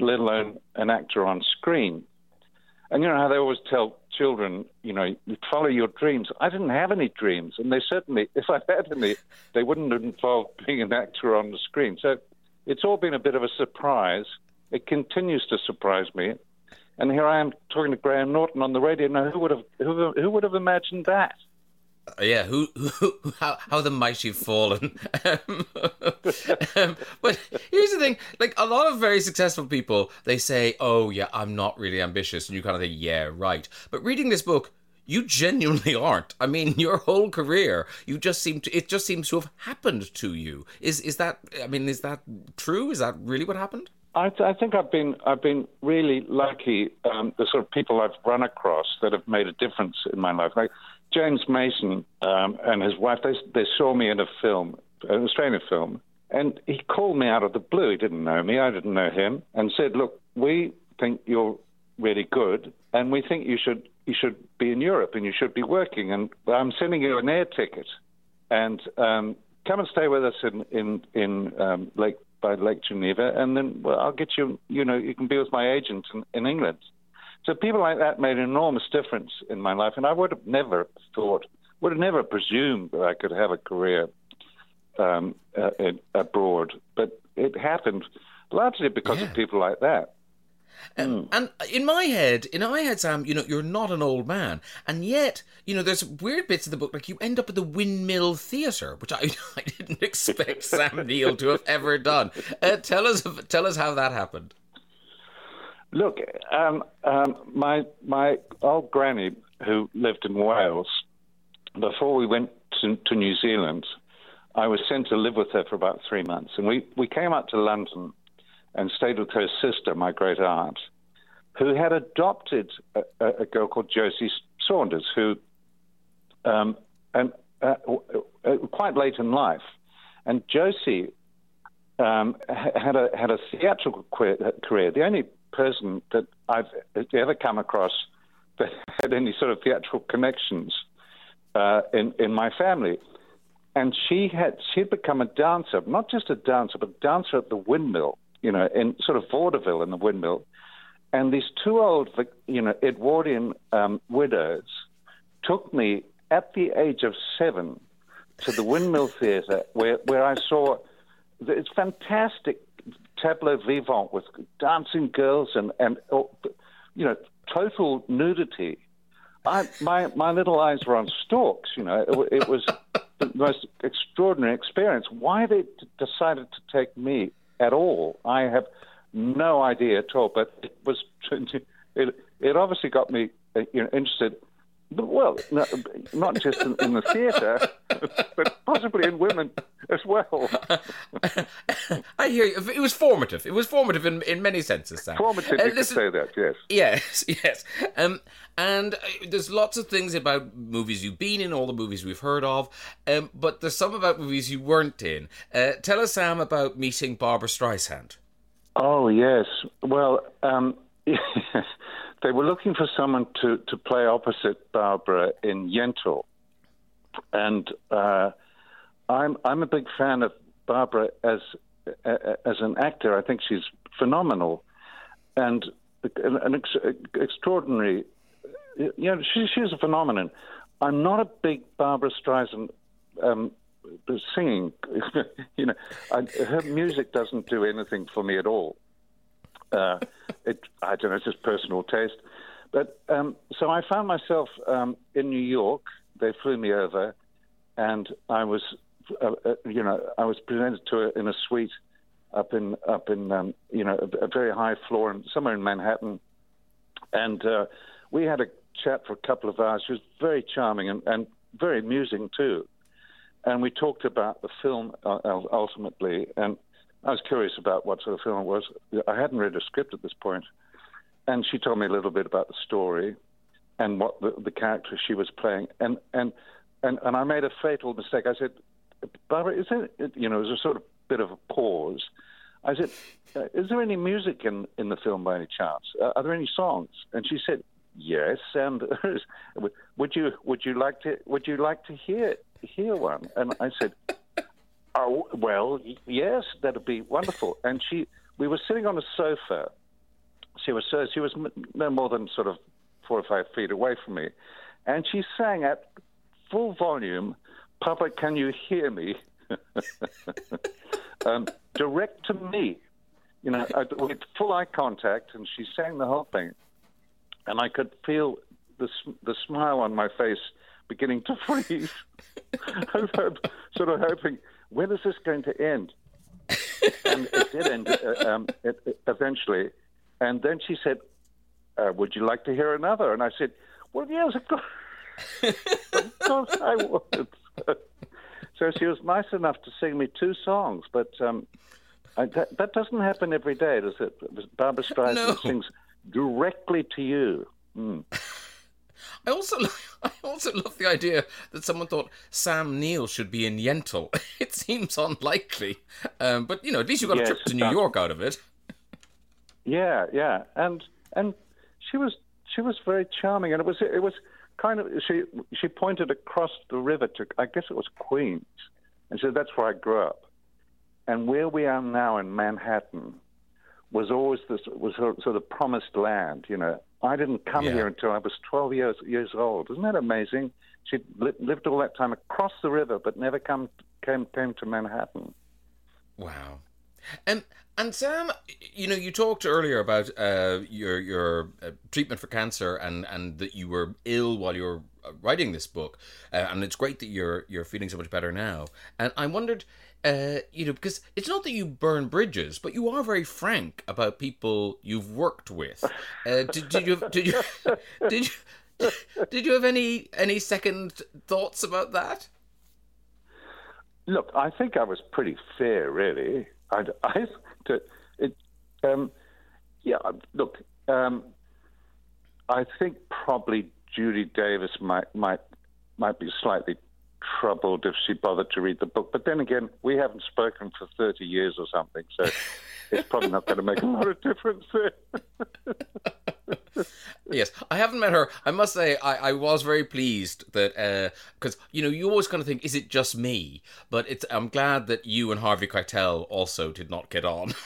let alone an actor on screen. And you know how they always tell children, you know, you follow your dreams. I didn't have any dreams, and they certainly, [LAUGHS] if I had any, they wouldn't have involved being an actor on the screen. So it's all been a bit of a surprise. It continues to surprise me. And here I am talking to Graham Norton on the radio. Now, who would have who, who would have imagined that? Yeah, who, who, how, how the mighty have fallen. Um, [LAUGHS] um, but here's the thing: like a lot of very successful people, they say, "Oh, yeah, I'm not really ambitious," and you kind of think, "Yeah, right." But reading this book, you genuinely [LAUGHS] aren't. I mean, your whole career, you just seem to. It just seems to have happened to you. Is is that? I mean, is that true? Is that really what happened? I, th- I think I've been I've been really lucky. Um, the sort of people I've run across that have made a difference in my life, like James Mason um, and his wife. They they saw me in a film, an Australian film, and he called me out of the blue. He didn't know me, I didn't know him, and said, "Look, we think you're really good, and we think you should you should be in Europe and you should be working, and I'm sending you an air ticket, and um, come and stay with us in in in um, Lake by Lake Geneva, and then well, I'll get you. You know, you can be with my agent in, in England. So people like that made an enormous difference in my life, and I would have never thought, would have never presumed that I could have a career um, uh, in, abroad. But it happened largely because Yeah. of people like that. And, and in my head, in my head, Sam, you know, you're not an old man, and yet, you know, there's weird bits of the book, like you end up at the Windmill Theatre, which I, [LAUGHS] I didn't expect Sam Neill to have ever done. Uh, tell us, tell us how that happened. Look, um, um, my my old granny who lived in Wales, before we went to, to New Zealand, I was sent to live with her for about three months, and we, we came up to London and stayed with her sister, my great aunt, who had adopted a, a, girl called Josie Saunders, who, um, and uh, uh, quite late in life, and Josie um, had a had a theatrical career. The only person that I've ever come across that [LAUGHS] had any sort of theatrical connections uh, in in my family. And she had she'd become a dancer, not just a dancer, but a dancer at the windmill, you know, in sort of vaudeville in the windmill. And these two old, you know, Edwardian um, widows took me at the age of seven to the Windmill Theatre, where, where I saw it's fantastic tableau vivant with dancing girls and, and oh, you know, total nudity. I, my, my little eyes were on stalks, you know. It, it was the most extraordinary experience. Why they decided to take me at all, I have no idea at all. But it was [LAUGHS] it, it obviously got me uh, you know, interested. But, well, no, not just in, in the theatre, but possibly in women as well. [LAUGHS] I hear you. It was formative. It was formative in, in many senses, Sam. Formative, Uh, you could say that, yes. Yes, [LAUGHS] yes. Um, and uh, there's lots of things about movies you've been in, all the movies we've heard of, um, but there's some about movies you weren't in. Uh, tell us, Sam, about meeting Barbra Streisand. Oh yes. Well, um, [LAUGHS] they were looking for someone to, to play opposite Barbara in Yentl, and uh, I'm I'm a big fan of Barbara as as an actor. I think she's phenomenal, and an, ex- extraordinary. You know, she, she's a phenomenon. I'm not a big Barbra Streisand um, singing. [LAUGHS] you know, I, her music doesn't do anything for me at all. Uh, it, I don't know, it's just personal taste. But um, so I found myself um, in New York. They flew me over, and I was, uh, uh, you know, I was presented to her in a suite up in up in um, you know a, a very high floor in, somewhere in Manhattan, and uh, we had a chat for a couple of hours. She was very charming and, and very amusing too and we talked about the film uh, ultimately. And I was curious about what sort of film it was. I hadn't read a script at this point, and she told me a little bit about the story and what the, the character she was playing. And and and and I made a fatal mistake. I said, Barbara, is there? You know, it was a sort of bit of a pause. I said, uh, "Is there any music in in the film by any chance? Uh, are there any songs?" And she said, "Yes." And [LAUGHS] would you would you like to would you like to hear hear one? And I said, "Oh well, yes, that'd be wonderful." And she we were sitting on a sofa. She was so she was no more than sort of four or five feet away from me, and she sang at full volume, "Papa, can you hear me?" [LAUGHS] um, direct to me. You know, with full eye contact, and she sang the whole thing, and I could feel the the smile on my face beginning to [LAUGHS] freeze. [LAUGHS] I was hope, sort of hoping, when is this going to end? and it did end uh, um, it, it- eventually. And then she said, uh, "Would you like to hear another?" And I said, "Well, yes, of course, of course I would." so she was nice enough to sing me two songs, but um, I, that, that doesn't happen every day, does it? Barbra Streisand No. sings directly to you. Mm. I also, [LAUGHS] I also love the idea that someone thought Sam Neill should be in Yentl. [LAUGHS] It seems unlikely, um, but you know, at least you got a trip to New uh, York out of it. Yeah, yeah, and and she was she was very charming, and it was it was kind of she she pointed across the river to I guess it was Queens, and said that's where I grew up, and where we are now in Manhattan, was always this was sort of promised land. You know, I didn't come Yeah. here until I was 12 years years old. Isn't that amazing? She li- lived all that time across the river, but never come came came to Manhattan. Wow. And and Sam, you know, you talked earlier about uh, your your uh, treatment for cancer and and that you were ill while you were uh, writing this book, uh, and it's great that you're you're feeling so much better now. And I wondered, uh, you know, because it's not that you burn bridges, but you are very frank about people you've worked with. Uh, did, did you did you [LAUGHS] did you did you have any any second thoughts about that? Look, I think I was pretty fair, really. [LAUGHS] I, I to, it, um, yeah. Look, um, I think probably Judy Davis might might might be slightly troubled if she bothered to read the book. But then again, we haven't spoken for thirty years or something, so it's probably not going to make a lot of difference. There. [LAUGHS] Yes, I haven't met her. I must say, I, I was very pleased that uh, because you know you always kind of think, is it just me? But it's I'm glad that you and Harvey Keitel also did not get on. [LAUGHS]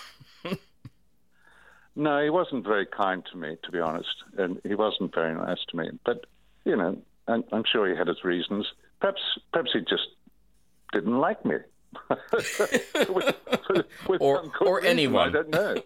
No, he wasn't very kind to me, to be honest, and he wasn't very nice to me. But you know, I'm, I'm sure he had his reasons. Perhaps, perhaps he just didn't like me. [LAUGHS] With- with Or- or reason, anyone. I don't know.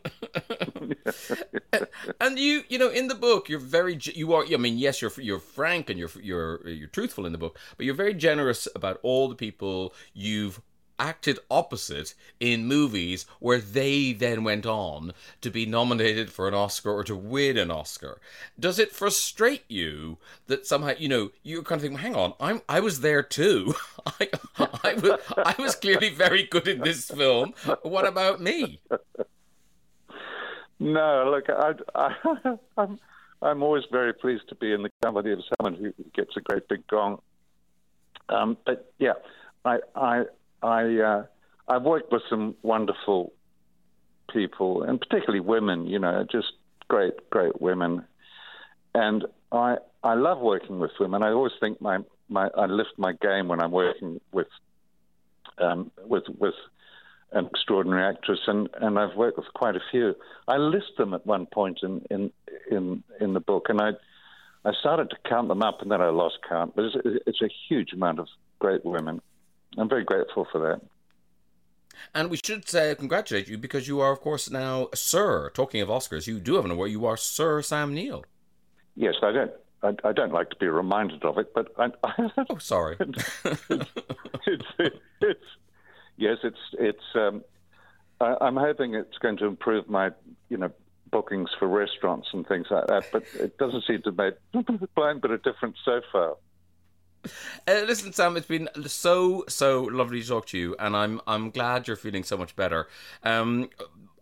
[LAUGHS] and you, you know, in the book, you're very, you are. I mean, yes, you're you're frank and you're you're you're truthful in the book, but you're very generous about all the people you've acted opposite in movies where they then went on to be nominated for an Oscar or to win an Oscar. Does it frustrate you that somehow you know you kind of think, hang on, I'm I was there too. [LAUGHS] I I was I was clearly very good in this film. What about me? No, look, I, I, [LAUGHS] I'm, I'm always very pleased to be in the company of someone who gets a great big gong. Um, but yeah, I, I, I, uh, I've worked with some wonderful people, and particularly women. You know, just great, great women. And I, I love working with women. I always think my, my, I lift my game when I'm working with, um, with, with an extraordinary actress, and, and I've worked with quite a few. I list them at one point in in in, in the book, and I I started to count them up, and then I lost count. But it's, it's a huge amount of great women. I'm very grateful for that. And we should uh, congratulate you because you are, of course, now Sir. Talking of Oscars, you do have an award. You are Sir Sam Neill. Yes, I don't I, I don't like to be reminded of it, but I, I, Oh, sorry. [LAUGHS] it's, it's yes, it's it's. Um, I, I'm hoping it's going to improve my you know bookings for restaurants and things like that. But it doesn't seem to make [LAUGHS] a blind bit of difference so far. Uh, listen, Sam, it's been so so lovely to talk to you, and I'm I'm glad you're feeling so much better. Um,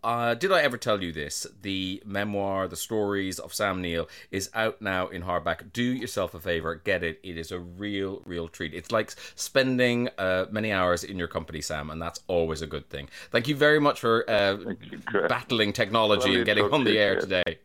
uh, did I ever tell you this? The memoir, the stories of Sam Neill, is out now in hardback. Do yourself a favor, get it. It is a real, real treat. It's like spending uh, many hours in your company, Sam, and that's always a good thing. Thank you very much for uh, you, battling technology Lovely and getting on the air Chris. today.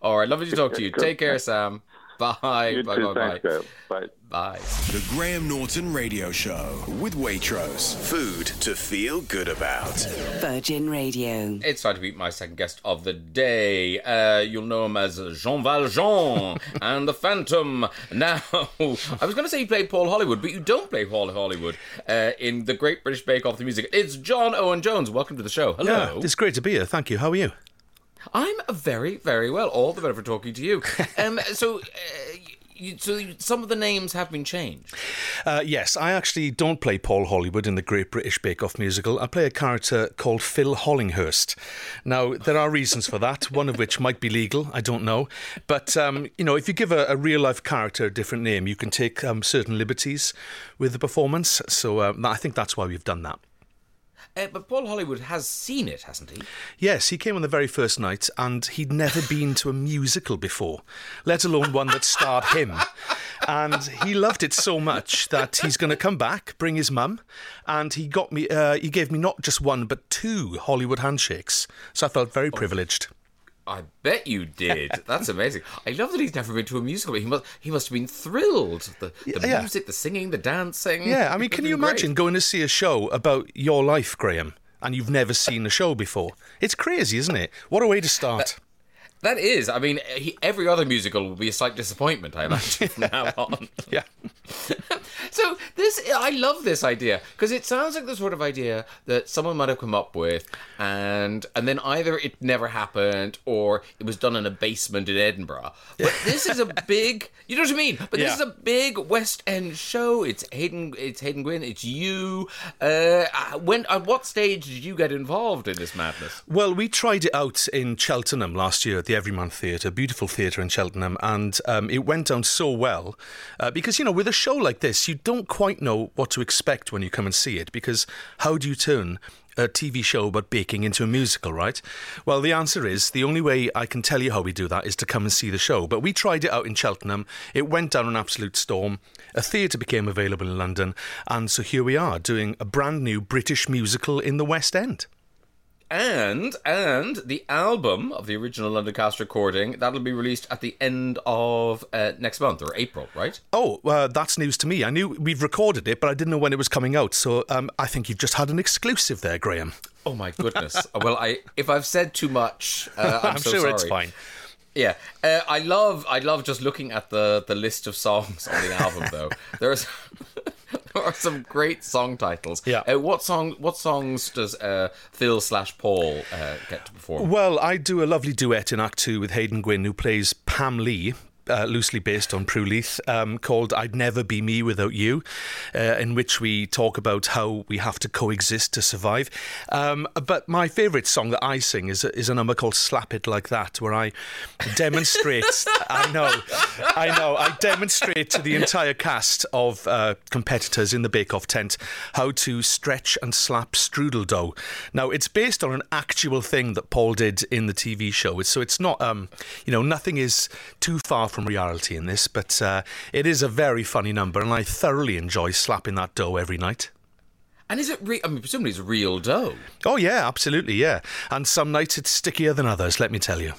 All right, lovely to talk to you. [LAUGHS] Take care, Sam. [LAUGHS] Bye. You bye. too. Bye. Thanks, Bye. Bye. Bye. The Graham Norton Radio Show with Waitrose. Food to feel good about. Virgin Radio. It's time to meet my second guest of the day. Uh, you'll know him as Jean Valjean [LAUGHS] and the Phantom. Now, I was going to say you played Paul Hollywood, but you don't play Paul Hollywood uh, in the Great British Bake Off the music. It's John Owen Jones. Welcome to the show. Hello. Yeah, it's great to be here. Thank you. How are you? I'm very, very well. All the better for talking to you. [LAUGHS] Um, so, uh, you, so some of the names have been changed. Uh, yes, I actually don't play Paul Hollywood in the Great British Bake Off musical. I play a character called Phil Hollinghurst. Now, there are reasons for that, one of which might be legal, I don't know. But, um, you know, if you give a, a real life character a different name, you can take um, certain liberties with the performance. So uh, I think that's why we've done that. Uh, but Paul Hollywood has seen it, hasn't he? Yes, he came on the very first night and he'd never been to a musical before, let alone one that starred him. And he loved it so much that he's going to come back, bring his mum, and he got me. Uh, he gave me not just one but two Hollywood handshakes. So I felt very privileged. I bet you did. That's amazing. I love that he's never been to a musical. He must he must have been thrilled. The, the Yeah. music, the singing, the dancing. Yeah, I mean, can you imagine great. going to see a show about your life, Graham? and you've never seen a show before. It's crazy, isn't it? What a way to start. That is, I mean, he, every other musical will be a slight disappointment, I imagine, from now [LAUGHS] on. yeah. [LAUGHS] So this, I love this idea because it sounds like the sort of idea that someone might have come up with, and and then either it never happened or it was done in a basement in Edinburgh. But this is a [LAUGHS] big, you know what I mean? But this Yeah. is a big West End show. It's Haydn, it's Haydn Gwynne, it's you. Uh, when at what stage did you get involved in this madness? Well, we tried it out in Cheltenham last year the Everyman Theatre, beautiful theatre in Cheltenham, and um, it went down so well uh, because, you know, with a show like this, you don't quite know what to expect when you come and see it because how do you turn a TV show about baking into a musical, right? Well, the answer is the only way I can tell you how we do that is to come and see the show. But we tried it out in Cheltenham. It went down an absolute storm. A theatre became available in London. And so here we are doing a brand new British musical in the West End. And and the album of the original London cast recording that'll be released at the end of uh, next month or April, right? Oh, uh, that's news to me. I knew we've recorded it, but I didn't know when it was coming out. So um, I think you've just had an exclusive there, Graham. Oh my goodness! [LAUGHS] well, I if I've said too much, uh, I'm, [LAUGHS] I'm so sure sorry. it's fine. Yeah, uh, I love I love just looking at the the list of songs on the album though. There's [LAUGHS] [LAUGHS] there are some great song titles. Yeah. Uh, what song? What songs does uh, Phil slash Paul uh, get to perform? Well, I do a lovely duet in Act Two with Haydn Gwynne, who plays Pam Lee. Uh, loosely based on Prue Leith, um, called I'd Never Be Me Without You, uh, in which we talk about how we have to coexist to survive. Um, but my favourite song that I sing is a, is a number called Slap It Like That, where I demonstrate. [LAUGHS] I know, I know, I demonstrate to the entire cast of uh, competitors in the Bake Off tent how to stretch and slap strudel dough. Now, it's based on an actual thing that Paul did in the TV show, so it's not, um, you know, nothing is too far from reality in this, but uh, it is a very funny number, and I thoroughly enjoy slapping that dough every night. And is it? Re- I mean, presumably it's real dough. Oh, yeah, absolutely, yeah. And some nights it's stickier than others, let me tell you.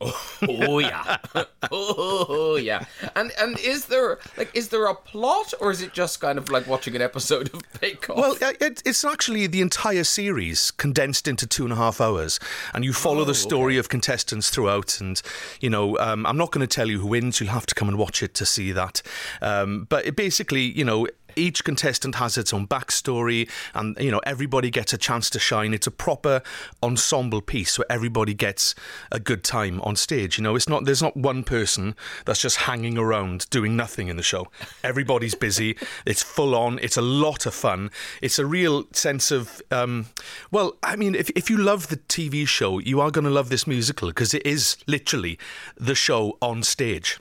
Oh yeah, [LAUGHS] oh yeah. And and is there like is there a plot or is it just kind of like watching an episode of Bake Off? Well, it, it's actually the entire series condensed into two and a half hours, and you follow the story of contestants throughout. And you know, um, I'm not going to tell you who wins. You'll have to come and watch it to see that. Um, but it basically, you know. Each contestant has its own backstory, and you know everybody gets a chance to shine. It's a proper ensemble piece where everybody gets a good time on stage. You know, it's not there's not one person that's just hanging around doing nothing in the show. Everybody's busy. It's full on. It's a lot of fun. It's a real sense of um, well, I mean, if if you love the TV show, you are going to love this musical because it is literally the show on stage.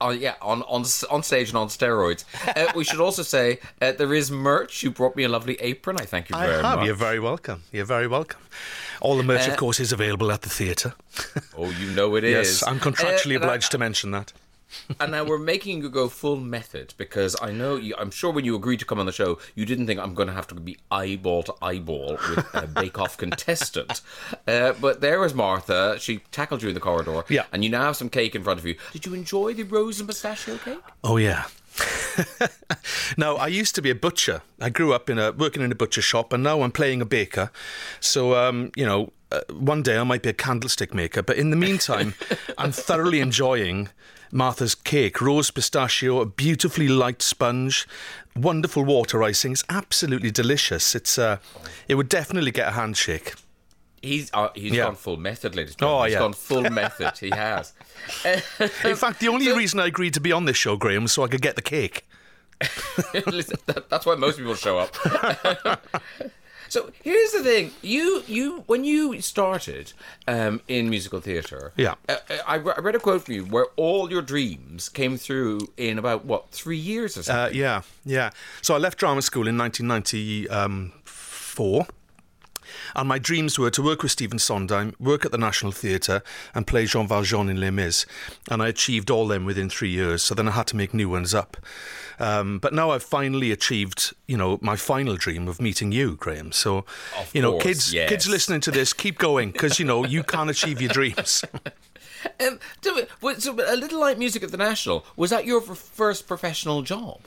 Oh yeah, on on on stage and on steroids. Uh, we should also say uh, there is merch. You brought me a lovely apron. I thank you I very have. much. You're very welcome. You're very welcome. All the merch, Uh, of course, is available at the theatre. Oh, you know it [LAUGHS] is. Yes, I'm contractually Uh, and I- obliged to mention that. And now we're making you go full method because I know you. I'm sure when you agreed to come on the show, you didn't think I'm going to have to be eyeball to eyeball with a [LAUGHS] Bake Off contestant. Uh, but there was Martha. She tackled you in the corridor. Yeah. And you now have some cake in front of you. Did you enjoy the rose and pistachio cake? Oh yeah. [LAUGHS] now I used to be a butcher. I grew up in a working in a butcher shop, and now I'm playing a baker. So um, you know, uh, one day I might be a candlestick maker, but in the meantime, [LAUGHS] I'm thoroughly enjoying Martha's cake, rose pistachio, a beautifully light sponge, wonderful water icing. It's absolutely delicious. It's uh, it would definitely get a handshake. He's uh, he's Yeah. gone full method, ladies. and Oh, gentlemen. He's yeah. gone full method. He has. [LAUGHS] In fact, the only reason I agreed to be on this show, Graham, was so I could get the cake. [LAUGHS] Listen, that, that's why most people show up. [LAUGHS] so here's the thing: you you when you started um, in musical theatre, Yeah. uh, I, I read a quote from you where all your dreams came through in about what three years or Uh, yeah, yeah. So I left drama school in 1994. And my dreams were to work with Stephen Sondheim, work at the National Theatre, and play Jean Valjean in Les Mis. And I achieved all them within three years. So then I had to make new ones up. Um, but now I've finally achieved, you know, my final dream of meeting you, Graham. So, Of you know, course, kids, yes. kids listening to this, keep going because you know you can't achieve your dreams. [LAUGHS] [LAUGHS] Um, tell me, was- so a little light music at the National was that your first professional job?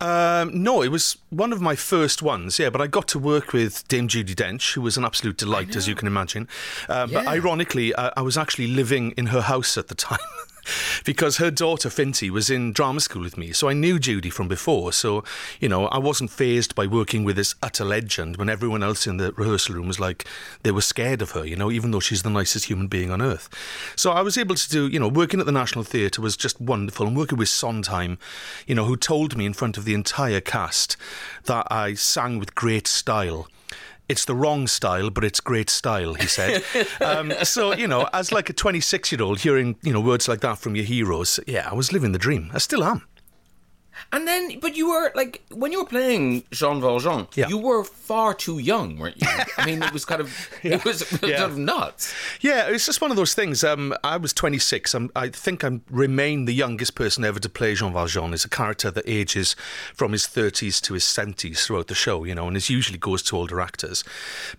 Um, no, it was one of my first ones, yeah, but I got to work with Dame Judi Dench, who was an absolute delight, as you can imagine. Um, But ironically, I, I was actually living in her house at the time. [LAUGHS] [LAUGHS] Because her daughter Finty was in drama school with me, so I knew Judi from before. So, you know, I wasn't phased by working with this utter legend when everyone else in the rehearsal room was like, they were scared of her, you know, even though she's the nicest human being on earth. So I was able to do, you know, working at the National Theatre was just wonderful, and working with Sondheim, you know, who told me in front of the entire cast that I sang with great style. It's the wrong style, but it's great style, he said. [LAUGHS] um, so, you know, as like a 26 year old, hearing, you know, words like that from your heroes, yeah, I was living the dream. I still am. And then, but you were like when you were playing Jean Valjean, Yeah. you were far too young, weren't you? I mean, it was kind of [LAUGHS] it was, it was Yeah. sort of nuts. Yeah, it's just one of those things. Um, I was 26. I'm, I think I remain the youngest person ever to play Jean Valjean. It's a character that ages from his 30s to his 70s throughout the show, you know, and it usually goes to older actors.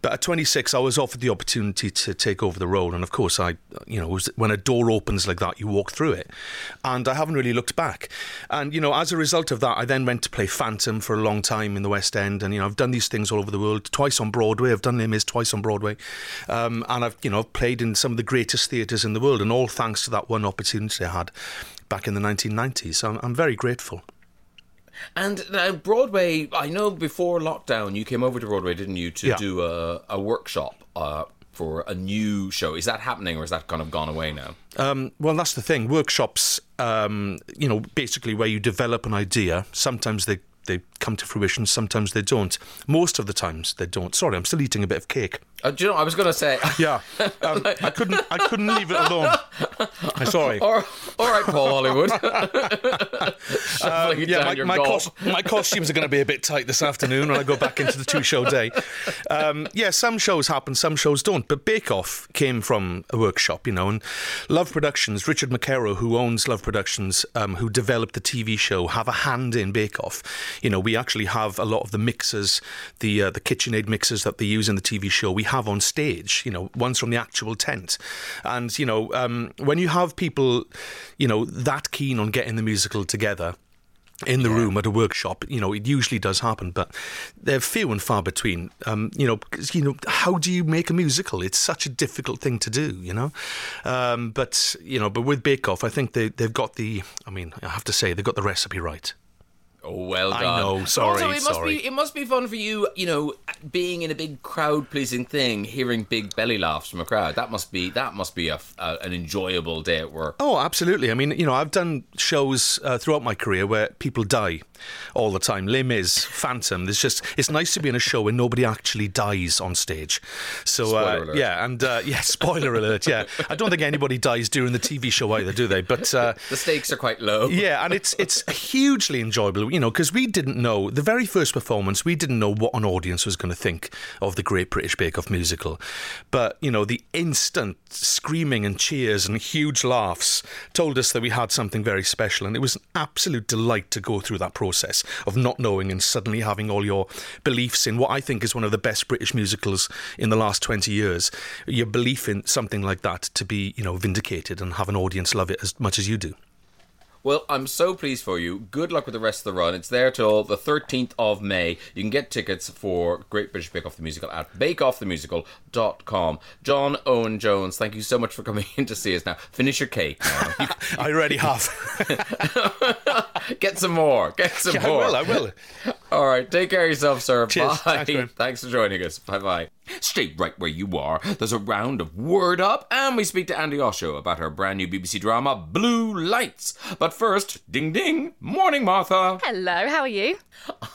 But at 26, I was offered the opportunity to take over the role, and of course, I, you know, was, when a door opens like that, you walk through it, and I haven't really looked back. And you know, as a result of that, I then went to play Phantom for a long time in the West End, and you know, I've done these things all over the world. Twice on Broadway, I've done Les Mis twice on Broadway, um, and I've you know played in some of the greatest theatres in the world, and all thanks to that one opportunity I had back in the 1990s. So I'm, I'm very grateful. And now Broadway, I know before lockdown you came over to Broadway, didn't you, to Yeah. do a, a workshop uh, for a new show. Is that happening, or is that kind of gone away now? Um, well, that's the thing. Workshops, um, you know, basically where you develop an idea. Sometimes they they come to fruition. Sometimes they don't. Most of the times they don't. Sorry, I'm still eating a bit of cake. Uh, do you know? What I was going to say. [LAUGHS] Yeah, um, I couldn't. I couldn't leave it alone. I'm sorry. All all right, Paul Hollywood. [LAUGHS] Um, yeah, my, my, cos- my costumes are going to be a bit tight this afternoon when I go back into the two show day. Um, yeah, some shows happen, some shows don't. But Bake Off came from a workshop, you know, and Love Productions, Richard McKerrow, who owns Love Productions, um, who developed the TV show, have a hand in Bake Off. You know, we actually have a lot of the mixers, the uh, the KitchenAid mixers that they use in the TV show, we have on stage, you know, ones from the actual tent. And, you know, um, when you have people, you know, that keen on getting the musical together, in the room at a workshop. You know, it usually does happen, but they're few and far between. Um, you know, you know, how do you make a musical? It's such a difficult thing to do. You know, um, but you know, but with Bake Off, I think they they've got the. I mean, I have to say they've got the recipe right. Oh, well I done. know, But sorry, also, it must sorry. be it must be fun for you, you know, being in a big crowd pleasing thing, hearing big belly laughs from a crowd. That must be that must be a, a- an enjoyable day at work. Oh, absolutely. I mean, you know, I've done shows uh, throughout my career where people die all the time. Les Mis, Phantom. There's just it's nice to be in a show where nobody actually dies on stage. So uh, alert. yeah, and uh, yeah, [LAUGHS] spoiler alert. Yeah, I don't think anybody dies during the TV show either, do they? But uh, [LAUGHS] The stakes are quite low. [LAUGHS] yeah, and it's it's hugely enjoyable, you know, because we didn't know the very first performance. We didn't know what an audience was going to think of the Great British Bake Off musical, but you know, the instant screaming and cheers and huge laughs told us that we had something very special, and it was an absolute delight to go through that process of not knowing and suddenly having all your beliefs in what I think is one of the best British musicals in the last twenty years. Your belief in something like that to be, you know, vindicated and have an audience love it as much as you do. Well, I'm so pleased for you. Good luck with the rest of the run. It's there till the 13th of May. You can get tickets for Great British Bake Off the Musical at bakeoffthemusical.com. John Owen Jones, thank you so much for coming in to see us now. Finish your cake [LAUGHS] I already have. [LAUGHS] get some more. Get some Yeah, I more. will. I will. [LAUGHS] All right, take care of yourself, sir. Cheers. Bye. Thanks, Thanks for joining us. Bye bye. Stay right where you are. There's a round of Word Up, and we speak to Andi Osho about her brand new BBC drama, Blue Lights. But first, ding ding. Morning, Martha. Hello, how are you?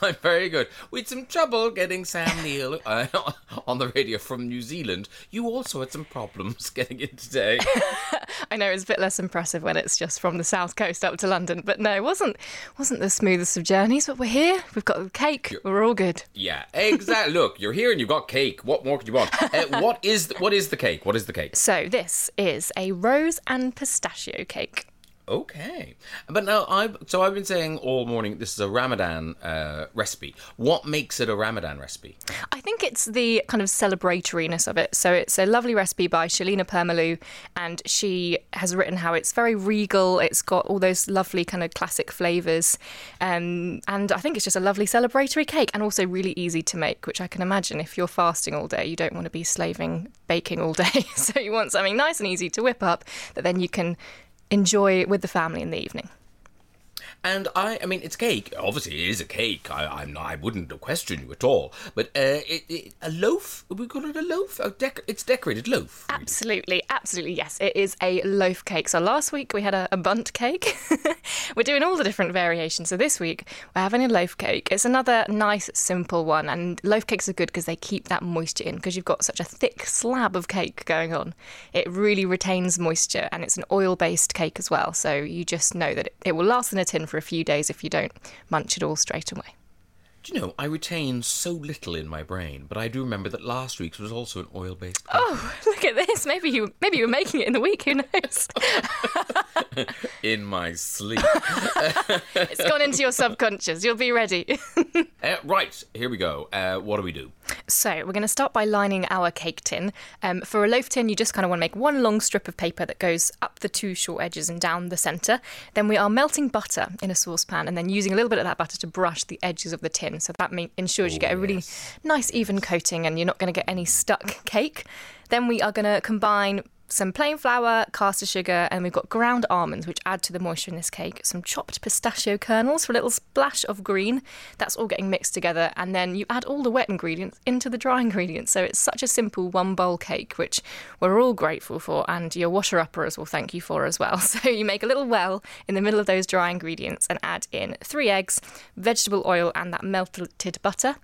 I'm very good. We had some trouble getting Sam Neill uh, [LAUGHS] on the radio from New Zealand. You also had some problems [LAUGHS] getting in today. [LAUGHS] I know it's a bit less impressive when it's just from the south coast up to London, but no, it wasn't wasn't the smoothest of journeys. But we're here. We've got the cake. We're all good. yeah, exactly. Look, you're here and you've got cake. What more could you want? [LAUGHS] Uh, what is the, what is the cake? What is the cake? So this is a rose and pistachio cake. Okay, but now I have so I've been saying all morning this is a Ramadan uh, recipe. What makes it a Ramadan recipe? I think it's the kind of celebratoriness of it. So it's a lovely recipe by Shelina Permalloo, and she has written how it's very regal. It's got all those lovely kind of classic flavours, um, and I think it's just a lovely celebratory cake, and also really easy to make. Which I can imagine if you're fasting all day, you don't want to be slaving baking all day, [LAUGHS] so you want something nice and easy to whip up that then you can enjoy with the family in the evening. And I, I mean, it's cake. Obviously, it is a cake. I, I'm I wouldn't question you at all. But uh, it, it, a loaf? We call it a loaf. A dec- it's decorated loaf. really. Absolutely, absolutely, yes. It is a loaf cake. So last week we had a, a bundt cake. [LAUGHS] we're doing all the different variations. So this week we're having a loaf cake. It's another nice, simple one. And loaf cakes are good because they keep that moisture in because you've got such a thick slab of cake going on. It really retains moisture and it's an oil based cake as well. So you just know that it, it will last in a tin for a few days if you don't munch it all straight away. Do you know, I retain so little in my brain, but I do remember that last week's was also an oil-based. Oh, [LAUGHS] look at this. Maybe you maybe you were making it in the week, who knows? [LAUGHS] In my sleep. [LAUGHS] it's gone into your subconscious. You'll be ready. uh, right, here we go. Uh, what do we do? So we're going to start by lining our cake tin. Um, for a loaf tin, you just kind of want to make one long strip of paper that goes up the two short edges and down the centre. Then we are melting butter in a saucepan and then using a little bit of that butter to brush the edges of the tin. So that mean, ensures you get a really nice even coating and you're not going to get any stuck cake. Then we are going to combine some plain flour, caster sugar, and we've got ground almonds, which add to the moisture in this cake. Some chopped pistachio kernels for a little splash of green. That's all getting mixed together, and then you add all the wet ingredients into the dry [LAUGHS] ingredients. So it's such a simple one bowl cake, which we're all grateful for, and your washer uppers will thank you for as well. [LAUGHS] So you make a little well in the middle of those dry ingredients and add in three eggs, vegetable oil, and that melted butter,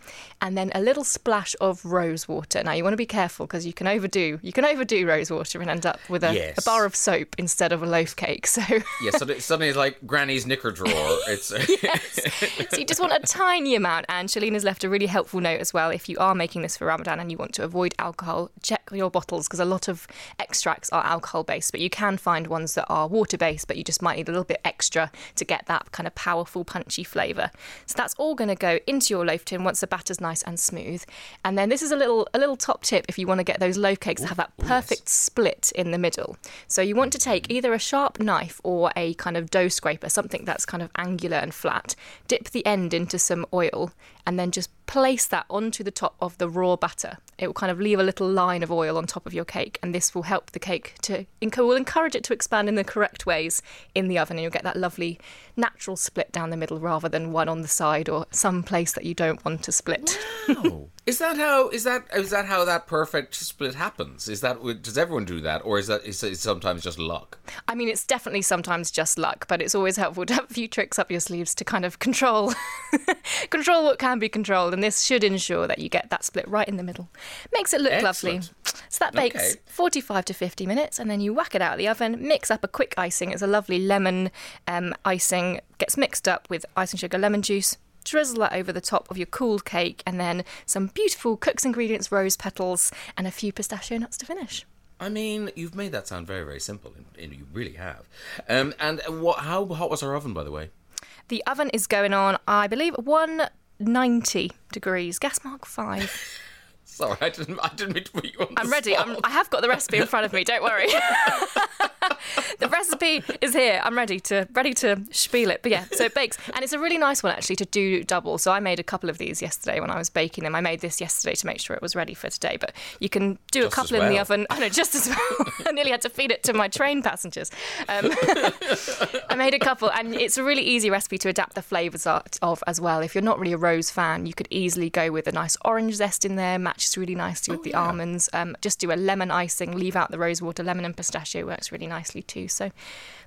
and then a little splash of rose water. Now you want to be careful because you can overdo you can overdo rose water and end up with a, Yes. a bar of soap instead of a loaf cake. [LAUGHS] So, Yeah, suddenly, suddenly it's like Granny's knicker drawer. It's [LAUGHS] yes. so you just want a tiny amount. And Shelina's left a really helpful note as well. If you are making this for Ramadan and you want to avoid alcohol, check your bottles because a lot of extracts are alcohol based, but you can find ones that are water based, but you just might need a little bit extra to get that kind of powerful, punchy flavour. So that's all going to go into your loaf tin once the batter's nice and smooth. And then this is a little a little top tip if you want to get those loaf cakes to have that perfect split in the middle. So you want to take either a sharp knife or a kind of dough scraper, something that's kind of angular and flat, dip the end into some oil, and then just place that onto the top of the raw batter. It will kind of leave a little line of oil on top of your cake, and this will help the cake to will encourage it to expand in the correct ways in the oven, and you'll get that lovely natural split down the middle rather than one on the side or some place that you don't want to split. Oh. [LAUGHS] Is that how is that is that how that perfect split happens? Is that does everyone do that, or is that is it sometimes just luck? I mean, it's definitely sometimes just luck, but it's always helpful to have a few tricks up your sleeves to kind of control [LAUGHS] control what can be controlled, and this should ensure that you get that split right in the middle. Makes it look lovely. So that bakes Okay. 45 to 50 minutes, and then you whack it out of the oven. Mix up a quick icing. It's a lovely lemon um, icing. Gets mixed up with icing sugar, lemon juice. Drizzle that over the top of your cooled cake, and then some beautiful cook's ingredients, rose petals, and a few pistachio nuts to finish. I mean, you've made that sound very very simple, you really have. Um, and what? How hot was our oven, by the way? The oven is going on, I believe, 190 degrees, gas mark five. [LAUGHS] Sorry, I didn't. I didn't mean to put you on. I'm ready. I'm. I have got the recipe in front of me. Don't worry. [LAUGHS] [LAUGHS] [LAUGHS] the recipe is here. I'm ready to ready to spiel it. But yeah, so it bakes, and it's a really nice one actually to do double. So I made a couple of these yesterday when I was baking them. I made this yesterday to make sure it was ready for today. But you can do Just a couple in the oven. I know, just as well. [LAUGHS] I nearly had to feed it to my train passengers. Um, [LAUGHS] I made a couple, and it's a really easy recipe to adapt the flavours of as well. If you're not really a rose fan, you could easily go with a nice orange zest in there, matches really nicely with the almonds. Um, just do a lemon icing, leave out the rose water. Lemon and pistachio works really nicely too. So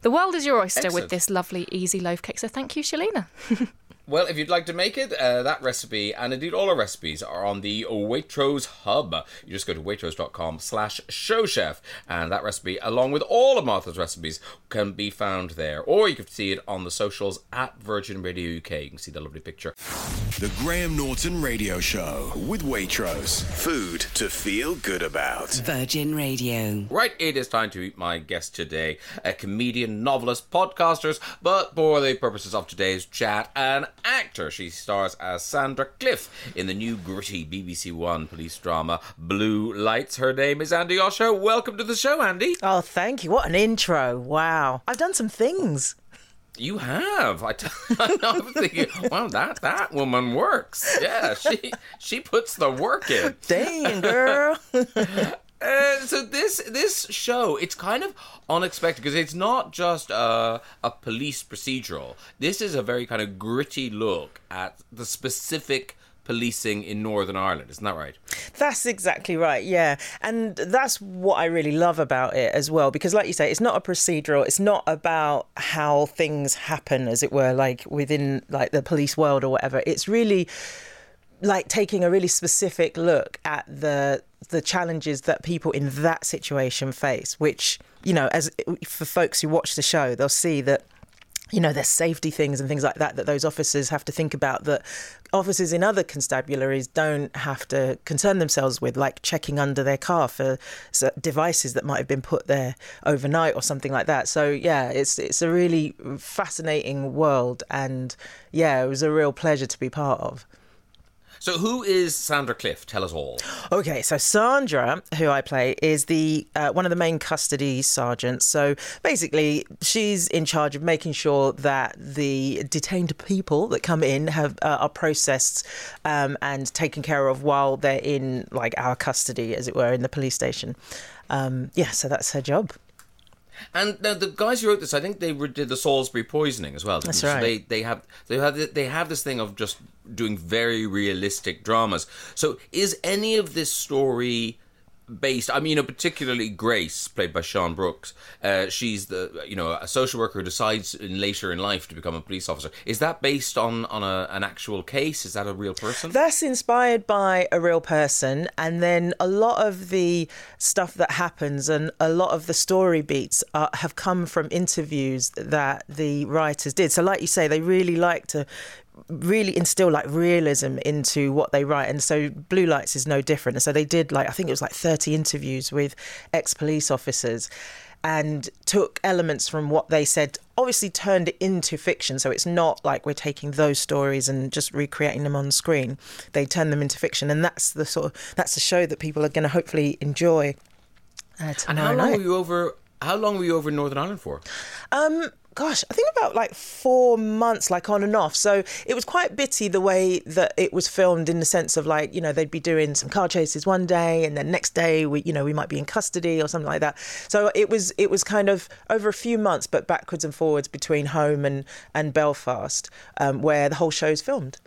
the world is your oyster with this lovely, easy loaf cake. So thank you, Shelina. [LAUGHS] Well, if you'd like to make it, uh, that recipe and indeed all our recipes are on the Waitrose Hub. You just go to waitrose.com slash showchef and that recipe, along with all of Martha's recipes, can be found there. Or you can see it on the socials at Virgin Radio UK. You can see the lovely picture. The Graham Norton Radio Show with Waitrose. Food to feel good about. Virgin Radio. Right, it is time to meet my guest today, a comedian, novelist, podcasters, but for the purposes of today's chat, an actor. She stars as Sandra Cliff in the new gritty BBC One police drama Blue Lights. Her name is Andi Osho. Welcome to the show, Andi. Oh, thank you. What an intro. Wow. I've done some things. You have. I t- [LAUGHS] I'm thinking, wow, that that woman works. Yeah, she she puts the work in. Dang, girl. [LAUGHS] Uh, so this this show it's kind of unexpected because it's not just a, a police procedural. This is a very kind of gritty look at the specific policing in Northern Ireland. Isn't that right? That's exactly right, yeah. And that's what I really love about it as well, because, like you say, it's not a procedural. It's not about how things happen, as it were, like within like the police world or whatever. It's really like taking a really specific look at the the challenges that people in that situation face which you know as for folks who watch the show they'll see that you know there's safety things and things like that that those officers have to think about that officers in other constabularies don't have to concern themselves with like checking under their car for devices that might have been put there overnight or something like that. So yeah it's it's a really fascinating world and yeah it was a real pleasure to be part of so, who is Sandra Cliff? Tell us all. Okay, so Sandra, who I play, is the uh, one of the main custody sergeants. So basically, she's in charge of making sure that the detained people that come in have uh, are processed um, and taken care of while they're in like our custody, as it were, in the police station. Um, yeah, so that's her job. And now the guys who wrote this, I think they did the Salisbury poisoning as well. That's right. So they they have they have they have this thing of just doing very realistic dramas. So is any of this story based. I mean, you know, particularly Grace, played by Siân Brooks. Uh, she's the you know a social worker who decides in later in life to become a police officer. Is that based on on a, an actual case? Is that a real person? That's inspired by a real person, and then a lot of the stuff that happens and a lot of the story beats are, have come from interviews that the writers did. So, like you say, they really like to really instill like realism into what they write. And so blue lights is no different. And so they did like i think it was like 30 interviews with ex-police officers and took elements from what they said obviously turned it into fiction. So it's not like we're taking those stories and just recreating them on screen. They turn them into fiction. And that's the sort of that's the show that people are going to hopefully enjoy uh, and how long night. were you over how long were you over in northern ireland for? Um gosh, I think about like four months, like on and off. So it was quite bitty the way that it was filmed in the sense of like, you know, they'd be doing some car chases one day and then next day we, you know, we might be in custody or something like that. So it was, it was kind of over a few months, but backwards and forwards between home and, and Belfast, um, where the whole show's filmed.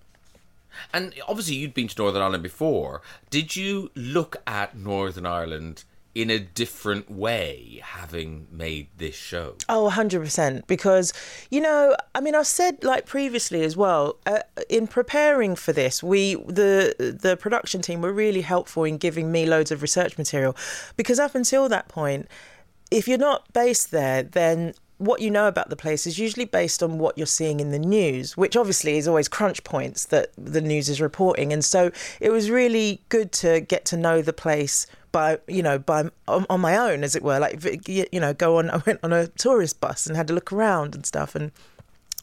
And obviously, you'd been to Northern Ireland before. Did you look at Northern Ireland in a different way having made this show? Oh 100% because you know i mean i've said like previously as well uh, in preparing for this we the the production team were really helpful in giving me loads of research material. Because up until that point if you're not based there then what you know about the place is usually based on what you're seeing in the news, which obviously is always crunch points that the news is reporting. And so it was really good to get to know the place by you know by on, on, my own as it were. Like you know go on [LAUGHS] I went on a tourist bus and had to look around and stuff. And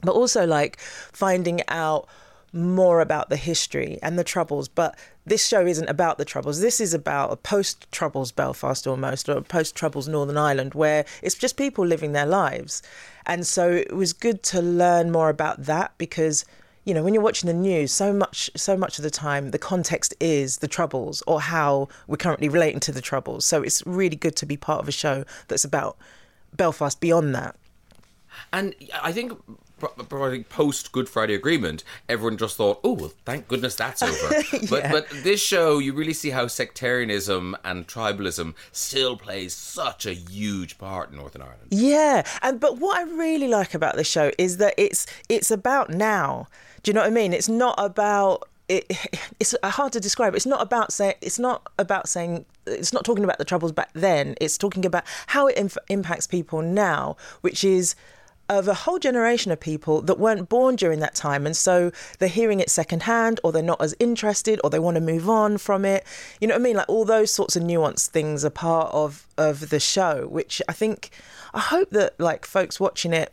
but also like finding out more about the history and the troubles. But this show isn't about the troubles. This is about a post troubles belfast almost or post troubles northern ireland where it's just people living their lives. And so it was good to learn more about that because you know when you're watching the news so much so much of the time the context is the troubles or how we're currently relating to the troubles. So it's really good to be part of a show that's about belfast beyond that. And i think probably post Good Friday Agreement, everyone just thought, "Oh, well, thank goodness that's over." [LAUGHS] But but this show, you really see how sectarianism and tribalism still plays such a huge part in Northern Ireland. Yeah, and but what I really like about the show is that it's it's about now. Do you know what I mean? It's not about it, [LAUGHS] it's hard to describe. It's not about saying. It's not about saying. It's not talking about the troubles back then. It's talking about how it inf- impacts people now, which is of a whole generation of people that weren't born during that time and so they're hearing it secondhand or they're not as interested or they want to move on from it you know what i mean like all those sorts of nuanced things are part of of the show which i think i hope that like folks watching it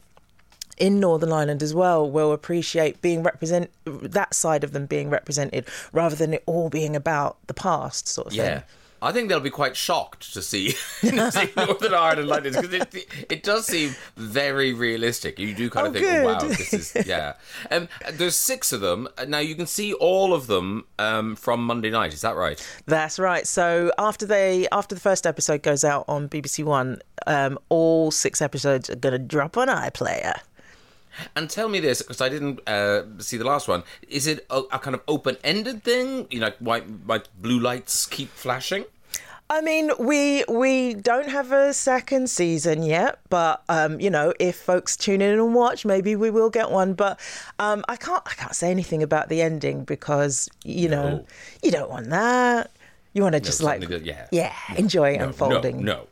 in Northern Ireland as well will appreciate being represent that side of them being represented rather than it all being about the past sort of Yeah. thing. I think they'll be quite shocked to see, [LAUGHS] to see Northern Ireland like this because it, it does seem very realistic. You do kind of Oh, think, good. "Wow, this is yeah." Um, there's six of them now. You can see all of them um, from Monday night. Is that right? That's right. So after they after the first episode goes out on BBC One, um, all six episodes are going to drop on iPlayer. And tell me this, because I didn't uh, see the last one. Is it a, a kind of open-ended thing? You know, like white, white blue lights keep flashing. I mean, we we don't have a second season yet, but um, you know, if folks tune in and watch, maybe we will get one. But um, I can't I can't say anything about the ending because you know No. you don't want that. You want to just like yeah. yeah, enjoy No, unfolding. No, no.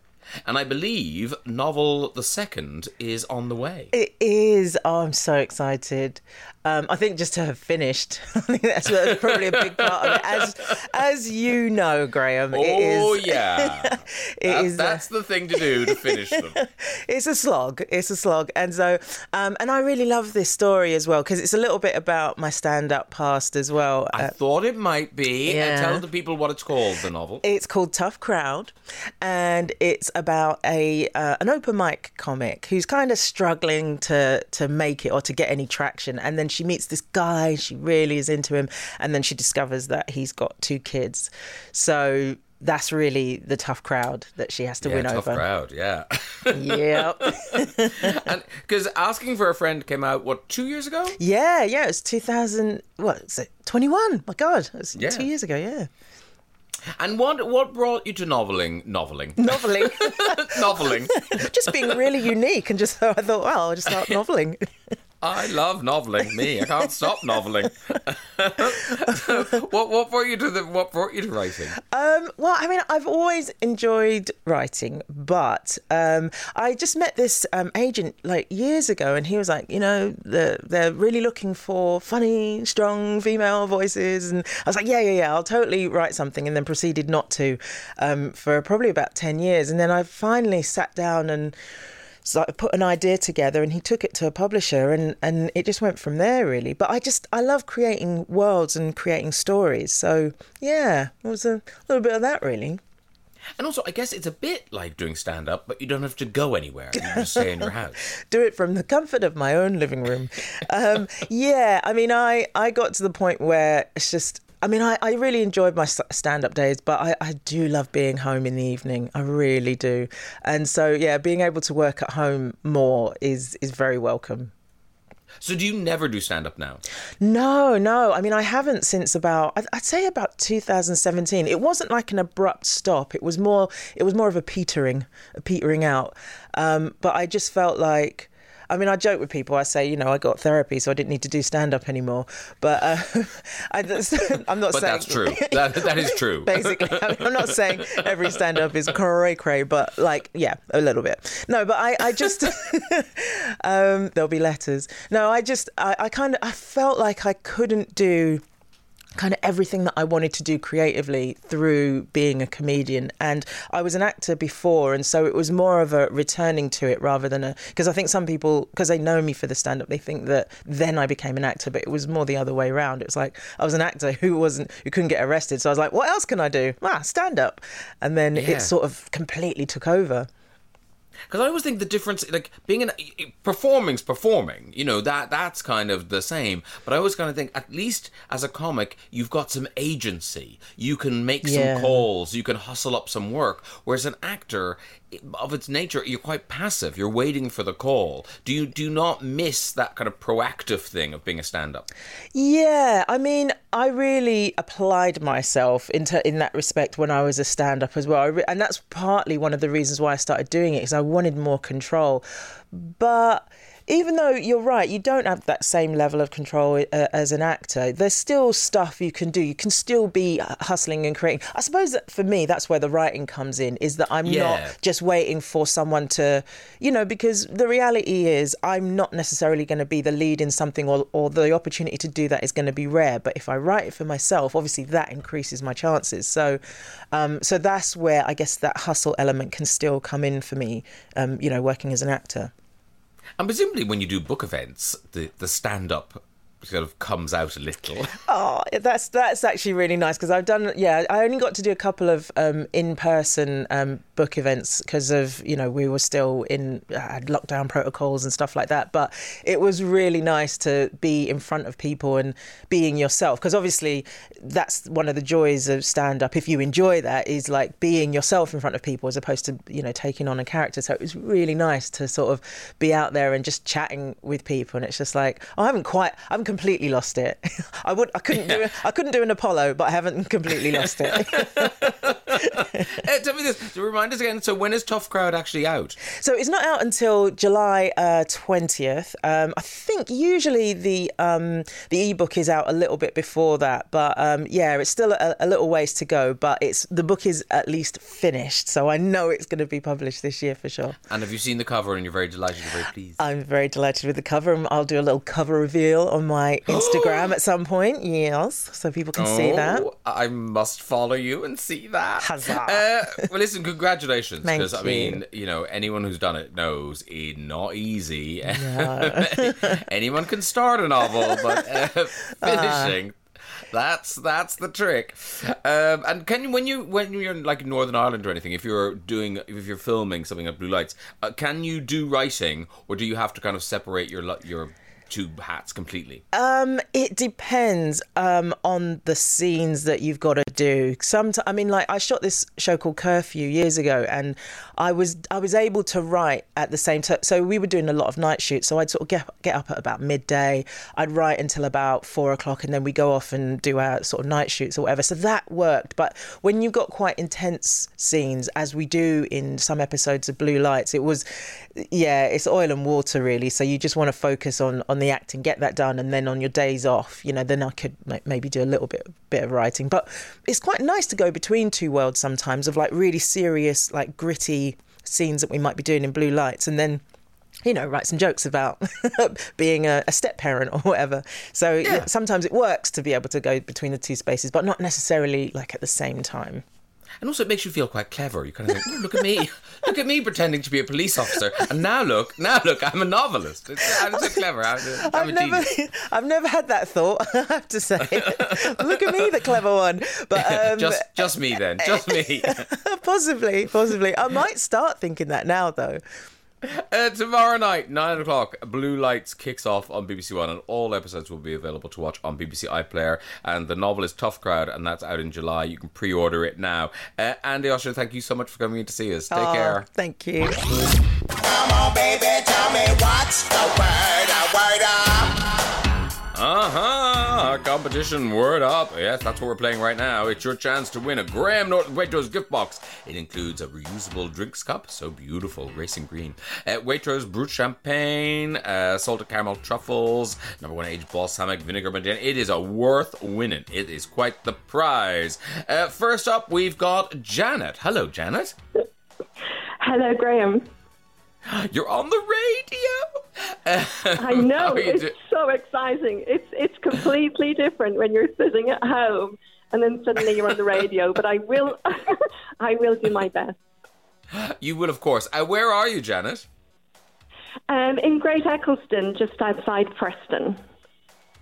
And I believe novel the second is on the way. It is. Oh, I'm so excited. Um, I think just to have finished, [LAUGHS] I think that's, that's probably a big part of it. As as you know, Graham, it oh is. [LAUGHS] yeah, It That- is, uh, the thing to do to finish them. [LAUGHS] it's a slog. It's a slog, and so um, and I really love this story as well because it's a little bit about my stand-up past as well. I Uh, thought it might be. Yeah. tell the people what it's called. The novel. It's called Tough Crowd, and it's about a uh, an open mic comic who's kind of struggling to to make it or to get any traction, and then she meets this guy. She really is into him, and then she discovers that he's got two kids. So that's really the tough crowd that she has to win over. yeah, win tough over. crowd. Yeah, Yep. [LAUGHS] [LAUGHS] because asking for a friend came out what two years ago. yeah, yeah. It's 2000. What is it? 21. My God, it's Yeah. two years ago. Yeah. And what what brought you to noveling? Noveling. Noveling. noveling. [LAUGHS] just being really unique, and just so I thought, well, I'll just start noveling. I love noveling. Me, I can't stop noveling. [LAUGHS] what what brought you to the what brought you to writing? Um, well, I mean, I've always enjoyed writing, but um, I just met this um, agent like years ago, and he was like, you know, they're, they're really looking for funny, strong female voices, and I was like, yeah, yeah, yeah, I'll totally write something, and then proceeded not to um, for probably about ten years, and then I finally sat down and. So I put an idea together and he took it to a publisher and, and it just went from there really. But I just I love creating worlds and creating stories. So yeah, it was a little bit of that really. And also, I guess it's a bit like doing stand up, but you don't have to go anywhere. You just stay in your [LAUGHS] house. Do it from the comfort of my own living room. Um, yeah, I mean I, I got to the point where it's just I mean, I, I really enjoyed my stand up days, but I, I do love being home in the evening. I really do. And so, yeah, being able to work at home more is, is very welcome. So do you never do stand up now? No, no. I mean, I haven't since about I'd, I'd say about 2017. It wasn't like an abrupt stop. It was more it was more of a petering, a petering out. Um, but I just felt like. I mean, I joke with people. I say, you know, I got therapy, so I didn't need to do stand up anymore. But uh, [LAUGHS] I, am [LAUGHS] not But saying that's true. That, that is true. [LAUGHS] basically. I mean, I'm not saying every stand up is cray cray, but like, yeah, a little bit. No, but I, I just, um, there'll be letters. No, I just, I, I kind of, I felt like I couldn't do kind of everything that I wanted to do creatively through being a comedian. And I was an actor before, and so it was more of a returning to it rather than a. Because I think some people, because they know me for the stand up, they think that then I became an actor, but it was more the other way around. It was like I was an actor who wasn't, who couldn't get arrested. So I was like, what else can I do? Ah, stand up. And then Yeah. it sort of completely took over. Because I always think the difference, like being an performing's performing, you know that that's kind of the same. But I always kind of think, at least as a comic, you've got some agency. You can make Yeah. some calls. You can hustle up some work. Whereas an actor, of its nature, you're quite passive. You're waiting for the call. Do you do not miss that kind of proactive thing of being a stand-up? Yeah, I mean, I really applied myself into in that respect when I was a stand-up as well, re- and that's partly one of the reasons why I started doing it because I wanted more control. But even though you're right, you don't have that same level of control uh, as an actor. There's still stuff you can do. You can still be hustling and creating. I suppose that for me, that's where the writing comes in. Is that I'm Yeah. not just waiting for someone to, you know, because the reality is I'm not necessarily going to be the lead in something, or or the opportunity to do that is going to be rare. But if I write it for myself, obviously that increases my chances. So, um, so that's where I guess that hustle element can still come in for me. Um, you know, working as an actor. And presumably, when you do book events, the the stand-up sort of comes out a little. [LAUGHS] Oh, that's that's actually really nice because I've done yeah I only got to do a couple of um, in person um, book events because of you know we were still in uh, lockdown protocols and stuff like that but it was really nice to be in front of people and being yourself because obviously that's one of the joys of stand up if you enjoy that is like being yourself in front of people as opposed to you know taking on a character so it was really nice to sort of be out there and just chatting with people and it's just like I haven't quite I haven't completely lost it. [LAUGHS] I would I couldn't do I couldn't do an Apollo but I haven't completely lost it [LAUGHS] [LAUGHS] Uh, tell me this. Remind us again. So when is Tough Crowd actually out? So it's not out until July twentieth. um, I think usually the um, the ebook is out a little bit before that, but um, yeah, it's still a, a little ways to go. But it's the book is at least finished, so I know it's going to be published this year for sure. And have you seen the cover and you're very delighted, you're very pleased? I'm very delighted with the cover. and I'll do a little cover reveal on my [GASPS] Instagram at some point. Yes, so people can see that. Oh, I must follow you and see that. Huzzah. Uh, well, listen, congratulations. Because, I mean, you know, anyone who's done it knows it's not easy. [LAUGHS] anyone can start a novel, but uh, [LAUGHS] finishing. That's that's the trick. Um, and can you when you when you're in like Northern Ireland or anything, if you're doing if you're filming something at Blue Lights, uh, can you do writing or do you have to kind of separate your your two hats completely? Um, it depends um, on the scenes that you've got to do. Sometimes, I mean, like I shot this show called Curfew years ago, and I was I was able to write at the same time. So we were doing a lot of night shoots. So I'd sort of get get up at about midday. I'd write until about four o'clock, and then we go off and do our sort of night shoots or whatever. So that worked. But when you've got quite intense scenes, as we do in some episodes of Blue Lights, it was yeah, it's oil and water really. So you just want to focus on on the acting, get that done, and then on your days off, you know, then I could ma- maybe do a little bit bit of writing. But it's quite nice to go between two worlds sometimes of like really serious, like gritty scenes that we might be doing in blue lights, and then. You know, write some jokes about [LAUGHS] being a, a step parent or whatever. So yeah, sometimes it works to be able to go between the two spaces, but not necessarily like at the same time. And also, it makes you feel quite clever. You kind of think, oh, look at me, look at me pretending to be a police officer, and now look, now look, I'm a novelist. It's, I'm so clever. I'm, I'm a I've never, genius. [LAUGHS] I've never had that thought. [LAUGHS] I have to say, [LAUGHS] look at me, the clever one. But um, just, just me then, just me. possibly, possibly, I might start thinking that now, though. [LAUGHS] Uh, tomorrow night, nine o'clock, Blue Lights kicks off on BBC One, and all episodes will be available to watch on BBC iPlayer. And the novel is Tough Crowd, and that's out in July. You can pre-order it now. Uh, Andi Osho, thank you so much for coming in to see us. Take Aw, care. Thank you. Come on, baby, tell me what's the word, a word up. Uh huh. Competition word up. Yes, that's what we're playing right now. It's your chance to win a Graham Norton Waitrose gift box. It includes a reusable drinks cup, so beautiful, racing green. Uh, Waitrose brut champagne, uh, salted caramel truffles, number one aged balsamic vinegar Madeira. It is a worth winning. It is quite the prize. Uh, first up, we've got Janet. Hello, Janet. Hello, Graham. [GASPS] You're on the radio. [LAUGHS] I [LAUGHS] know How are you it's do- so exciting. It's it's completely different when you're sitting at home and then suddenly you're on the radio. But I will, [LAUGHS] I will do my best. you will, of course. Uh, where are you, Janet? Um, in Great Eccleston, just outside Preston.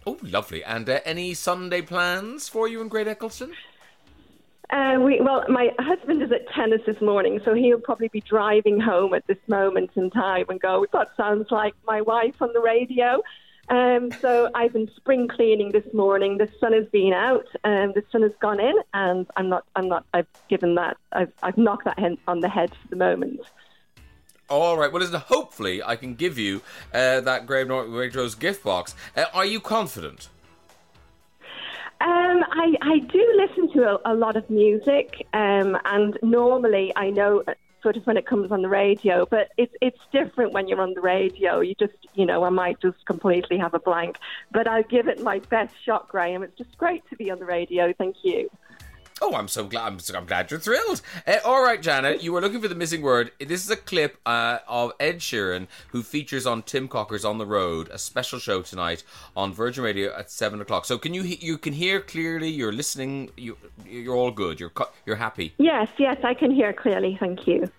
Oh, lovely. And uh, any Sunday plans for you in Great Eccleston? Uh, we, well, my husband is at tennis this morning, so he'll probably be driving home at this moment in time and go, "That sounds like my wife on the radio." Um, so I've been spring cleaning this morning. The sun has been out, and the sun has gone in, and I'm not. I'm not. I've given that. I've I've knocked that on the head for the moment. All right. Well, listen. Hopefully, I can give you uh, that Graham Norton Waitrose gift box. Uh, are you confident? Um, I, I do listen to a, a lot of music, um, and normally I know uh, sort of when it comes on the radio, but it's it's different when you're on the radio. You just, you know, I might just completely have a blank, but I'll give it my best shot, Graham. It's just great to be on the radio. Thank you. Oh, I'm so glad. I'm, so- I'm glad you're thrilled. Uh, all right, Janet, you were looking for the missing word. This is a clip uh, of Ed Sheeran, who features on Tim Cocker's On the Road, a special show tonight on Virgin Radio at seven o'clock. So, can you you can hear clearly? You're listening. You you're all good. You're you're happy. Yes, yes, I can hear clearly. Thank you.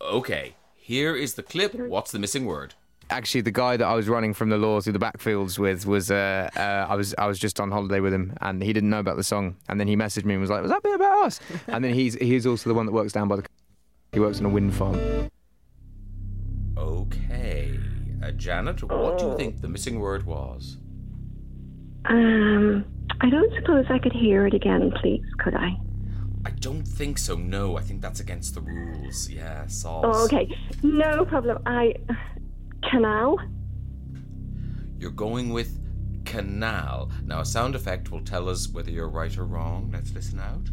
Okay. Here is the clip. What's the missing word? Actually, the guy that I was running from the law through the backfields with was uh, uh, I was I was just on holiday with him, and he didn't know about the song. And then he messaged me and was like, "Was that bit about us?" [LAUGHS] And then he's he's also the one that works down by the. He works on a wind farm. Okay. Uh, Janet, what do you think the missing word was? Um, I don't suppose I could hear it again, please. Could I? I don't think so. No, I think that's against the rules. Yeah, Sauce. Oh, okay, no problem. I canal. You're going with canal. Now, a sound effect will tell us whether you're right or wrong. Let's listen out.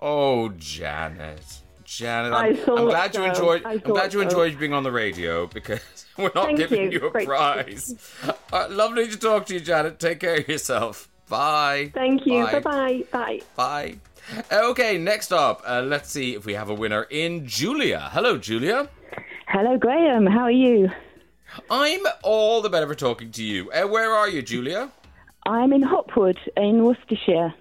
Oh, Janet. Janet, I'm, I'm glad you enjoyed. I'm glad you so. enjoyed being on the radio because [LAUGHS] we're not Thank giving you. you, a Great. prize. [LAUGHS] Uh, lovely to talk to you, Janet. Take care of yourself. Bye. Thank you. Bye. Bye bye. Bye. Bye. Okay, next up, uh, let's see if we have a winner in Julia. Hello, Julia. Hello, Graham. How are you? I'm all the better for talking to you. Uh, where are you, Julia? I'm in Hopwood in Worcestershire.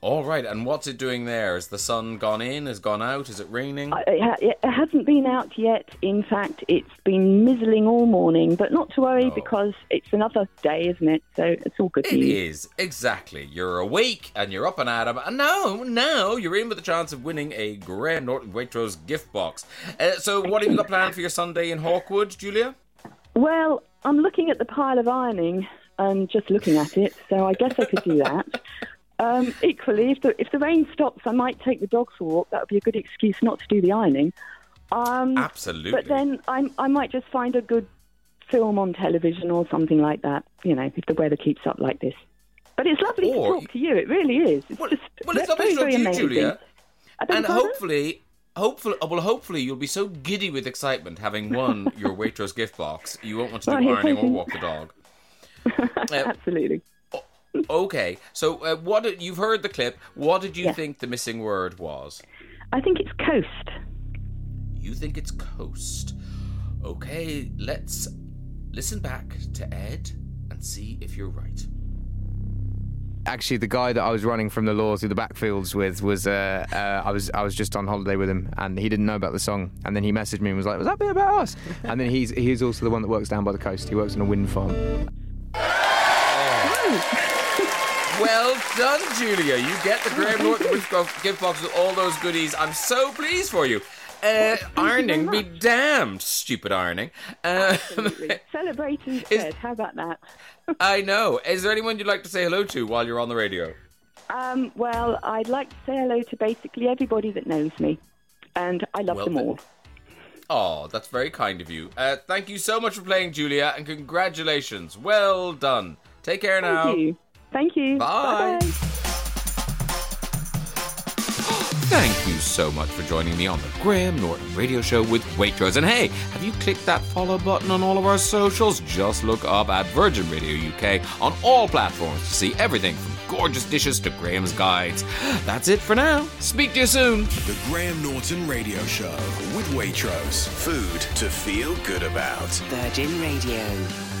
All right, and what's it doing there? Has the sun gone in? Has gone out? Is it raining? I- It, ha- it hasn't been out yet. In fact, it's been mizzling all morning, but not to worry because it's another day, isn't it? So it's all good It is exactly. You're awake and you're up and at 'em, and now, now you're in with a chance of winning a Graham Norton Waitrose gift box. Uh, so, what have you got planned for your Sunday in Hawkwood, Julia? Well, I'm looking at the pile of ironing and just looking at it, so I guess I could do that. [LAUGHS] Um, equally, if the, if the rain stops, I might take the dogs for a walk. That would be a good excuse not to do the ironing. Um, Absolutely. But then I, I might just find a good film on television or something like that, you know, if the weather keeps up like this. But it's lovely Or- to talk to you. It really is. It's just Well, it's lovely to talk to you, amazing. Julia. And hopefully, hopefully, well, hopefully you'll be so giddy with excitement having won [LAUGHS] your Waitrose gift box, you won't want to do Right, ironing or walk the dog. [LAUGHS] Uh, Absolutely. Okay, so uh, what did, you've heard the clip? What did you think the missing word was? I think it's coast. You think it's coast. Okay, let's listen back to Ed and see if you're right. Actually, the guy that I was running from the law through the backfields with was uh, uh, I was I was just on holiday with him, and he didn't know about the song. And then he messaged me and was like, "Was that bit about us?" [LAUGHS] And then he's he's also the one that works down by the coast. He works on a wind farm. Well done, Julia. You get the Graham Norton gift box- gift box with all those goodies. I'm so pleased for you. Uh, ironing be damned, stupid ironing. Um, Celebrate instead. How about that? [LAUGHS] I know. Is there anyone you'd like to say hello to while you're on the radio? Um, well, I'd like to say hello to basically everybody that knows me, and I love Well them all. Oh, that's very kind of you. Uh, thank you so much for playing, Julia, and congratulations. Well done. Take care now. Thank you. Bye. Bye-bye. Thank you so much for joining me on the Graham Norton Radio Show with Waitrose. And hey, have you clicked that follow button on all of our socials? Just look up at Virgin Radio UK on all platforms to see everything from gorgeous dishes to Graham's guides. [GASPS] That's it for now. Speak to you soon. The Graham Norton Radio Show with Waitrose. Food to feel good about. Virgin Radio.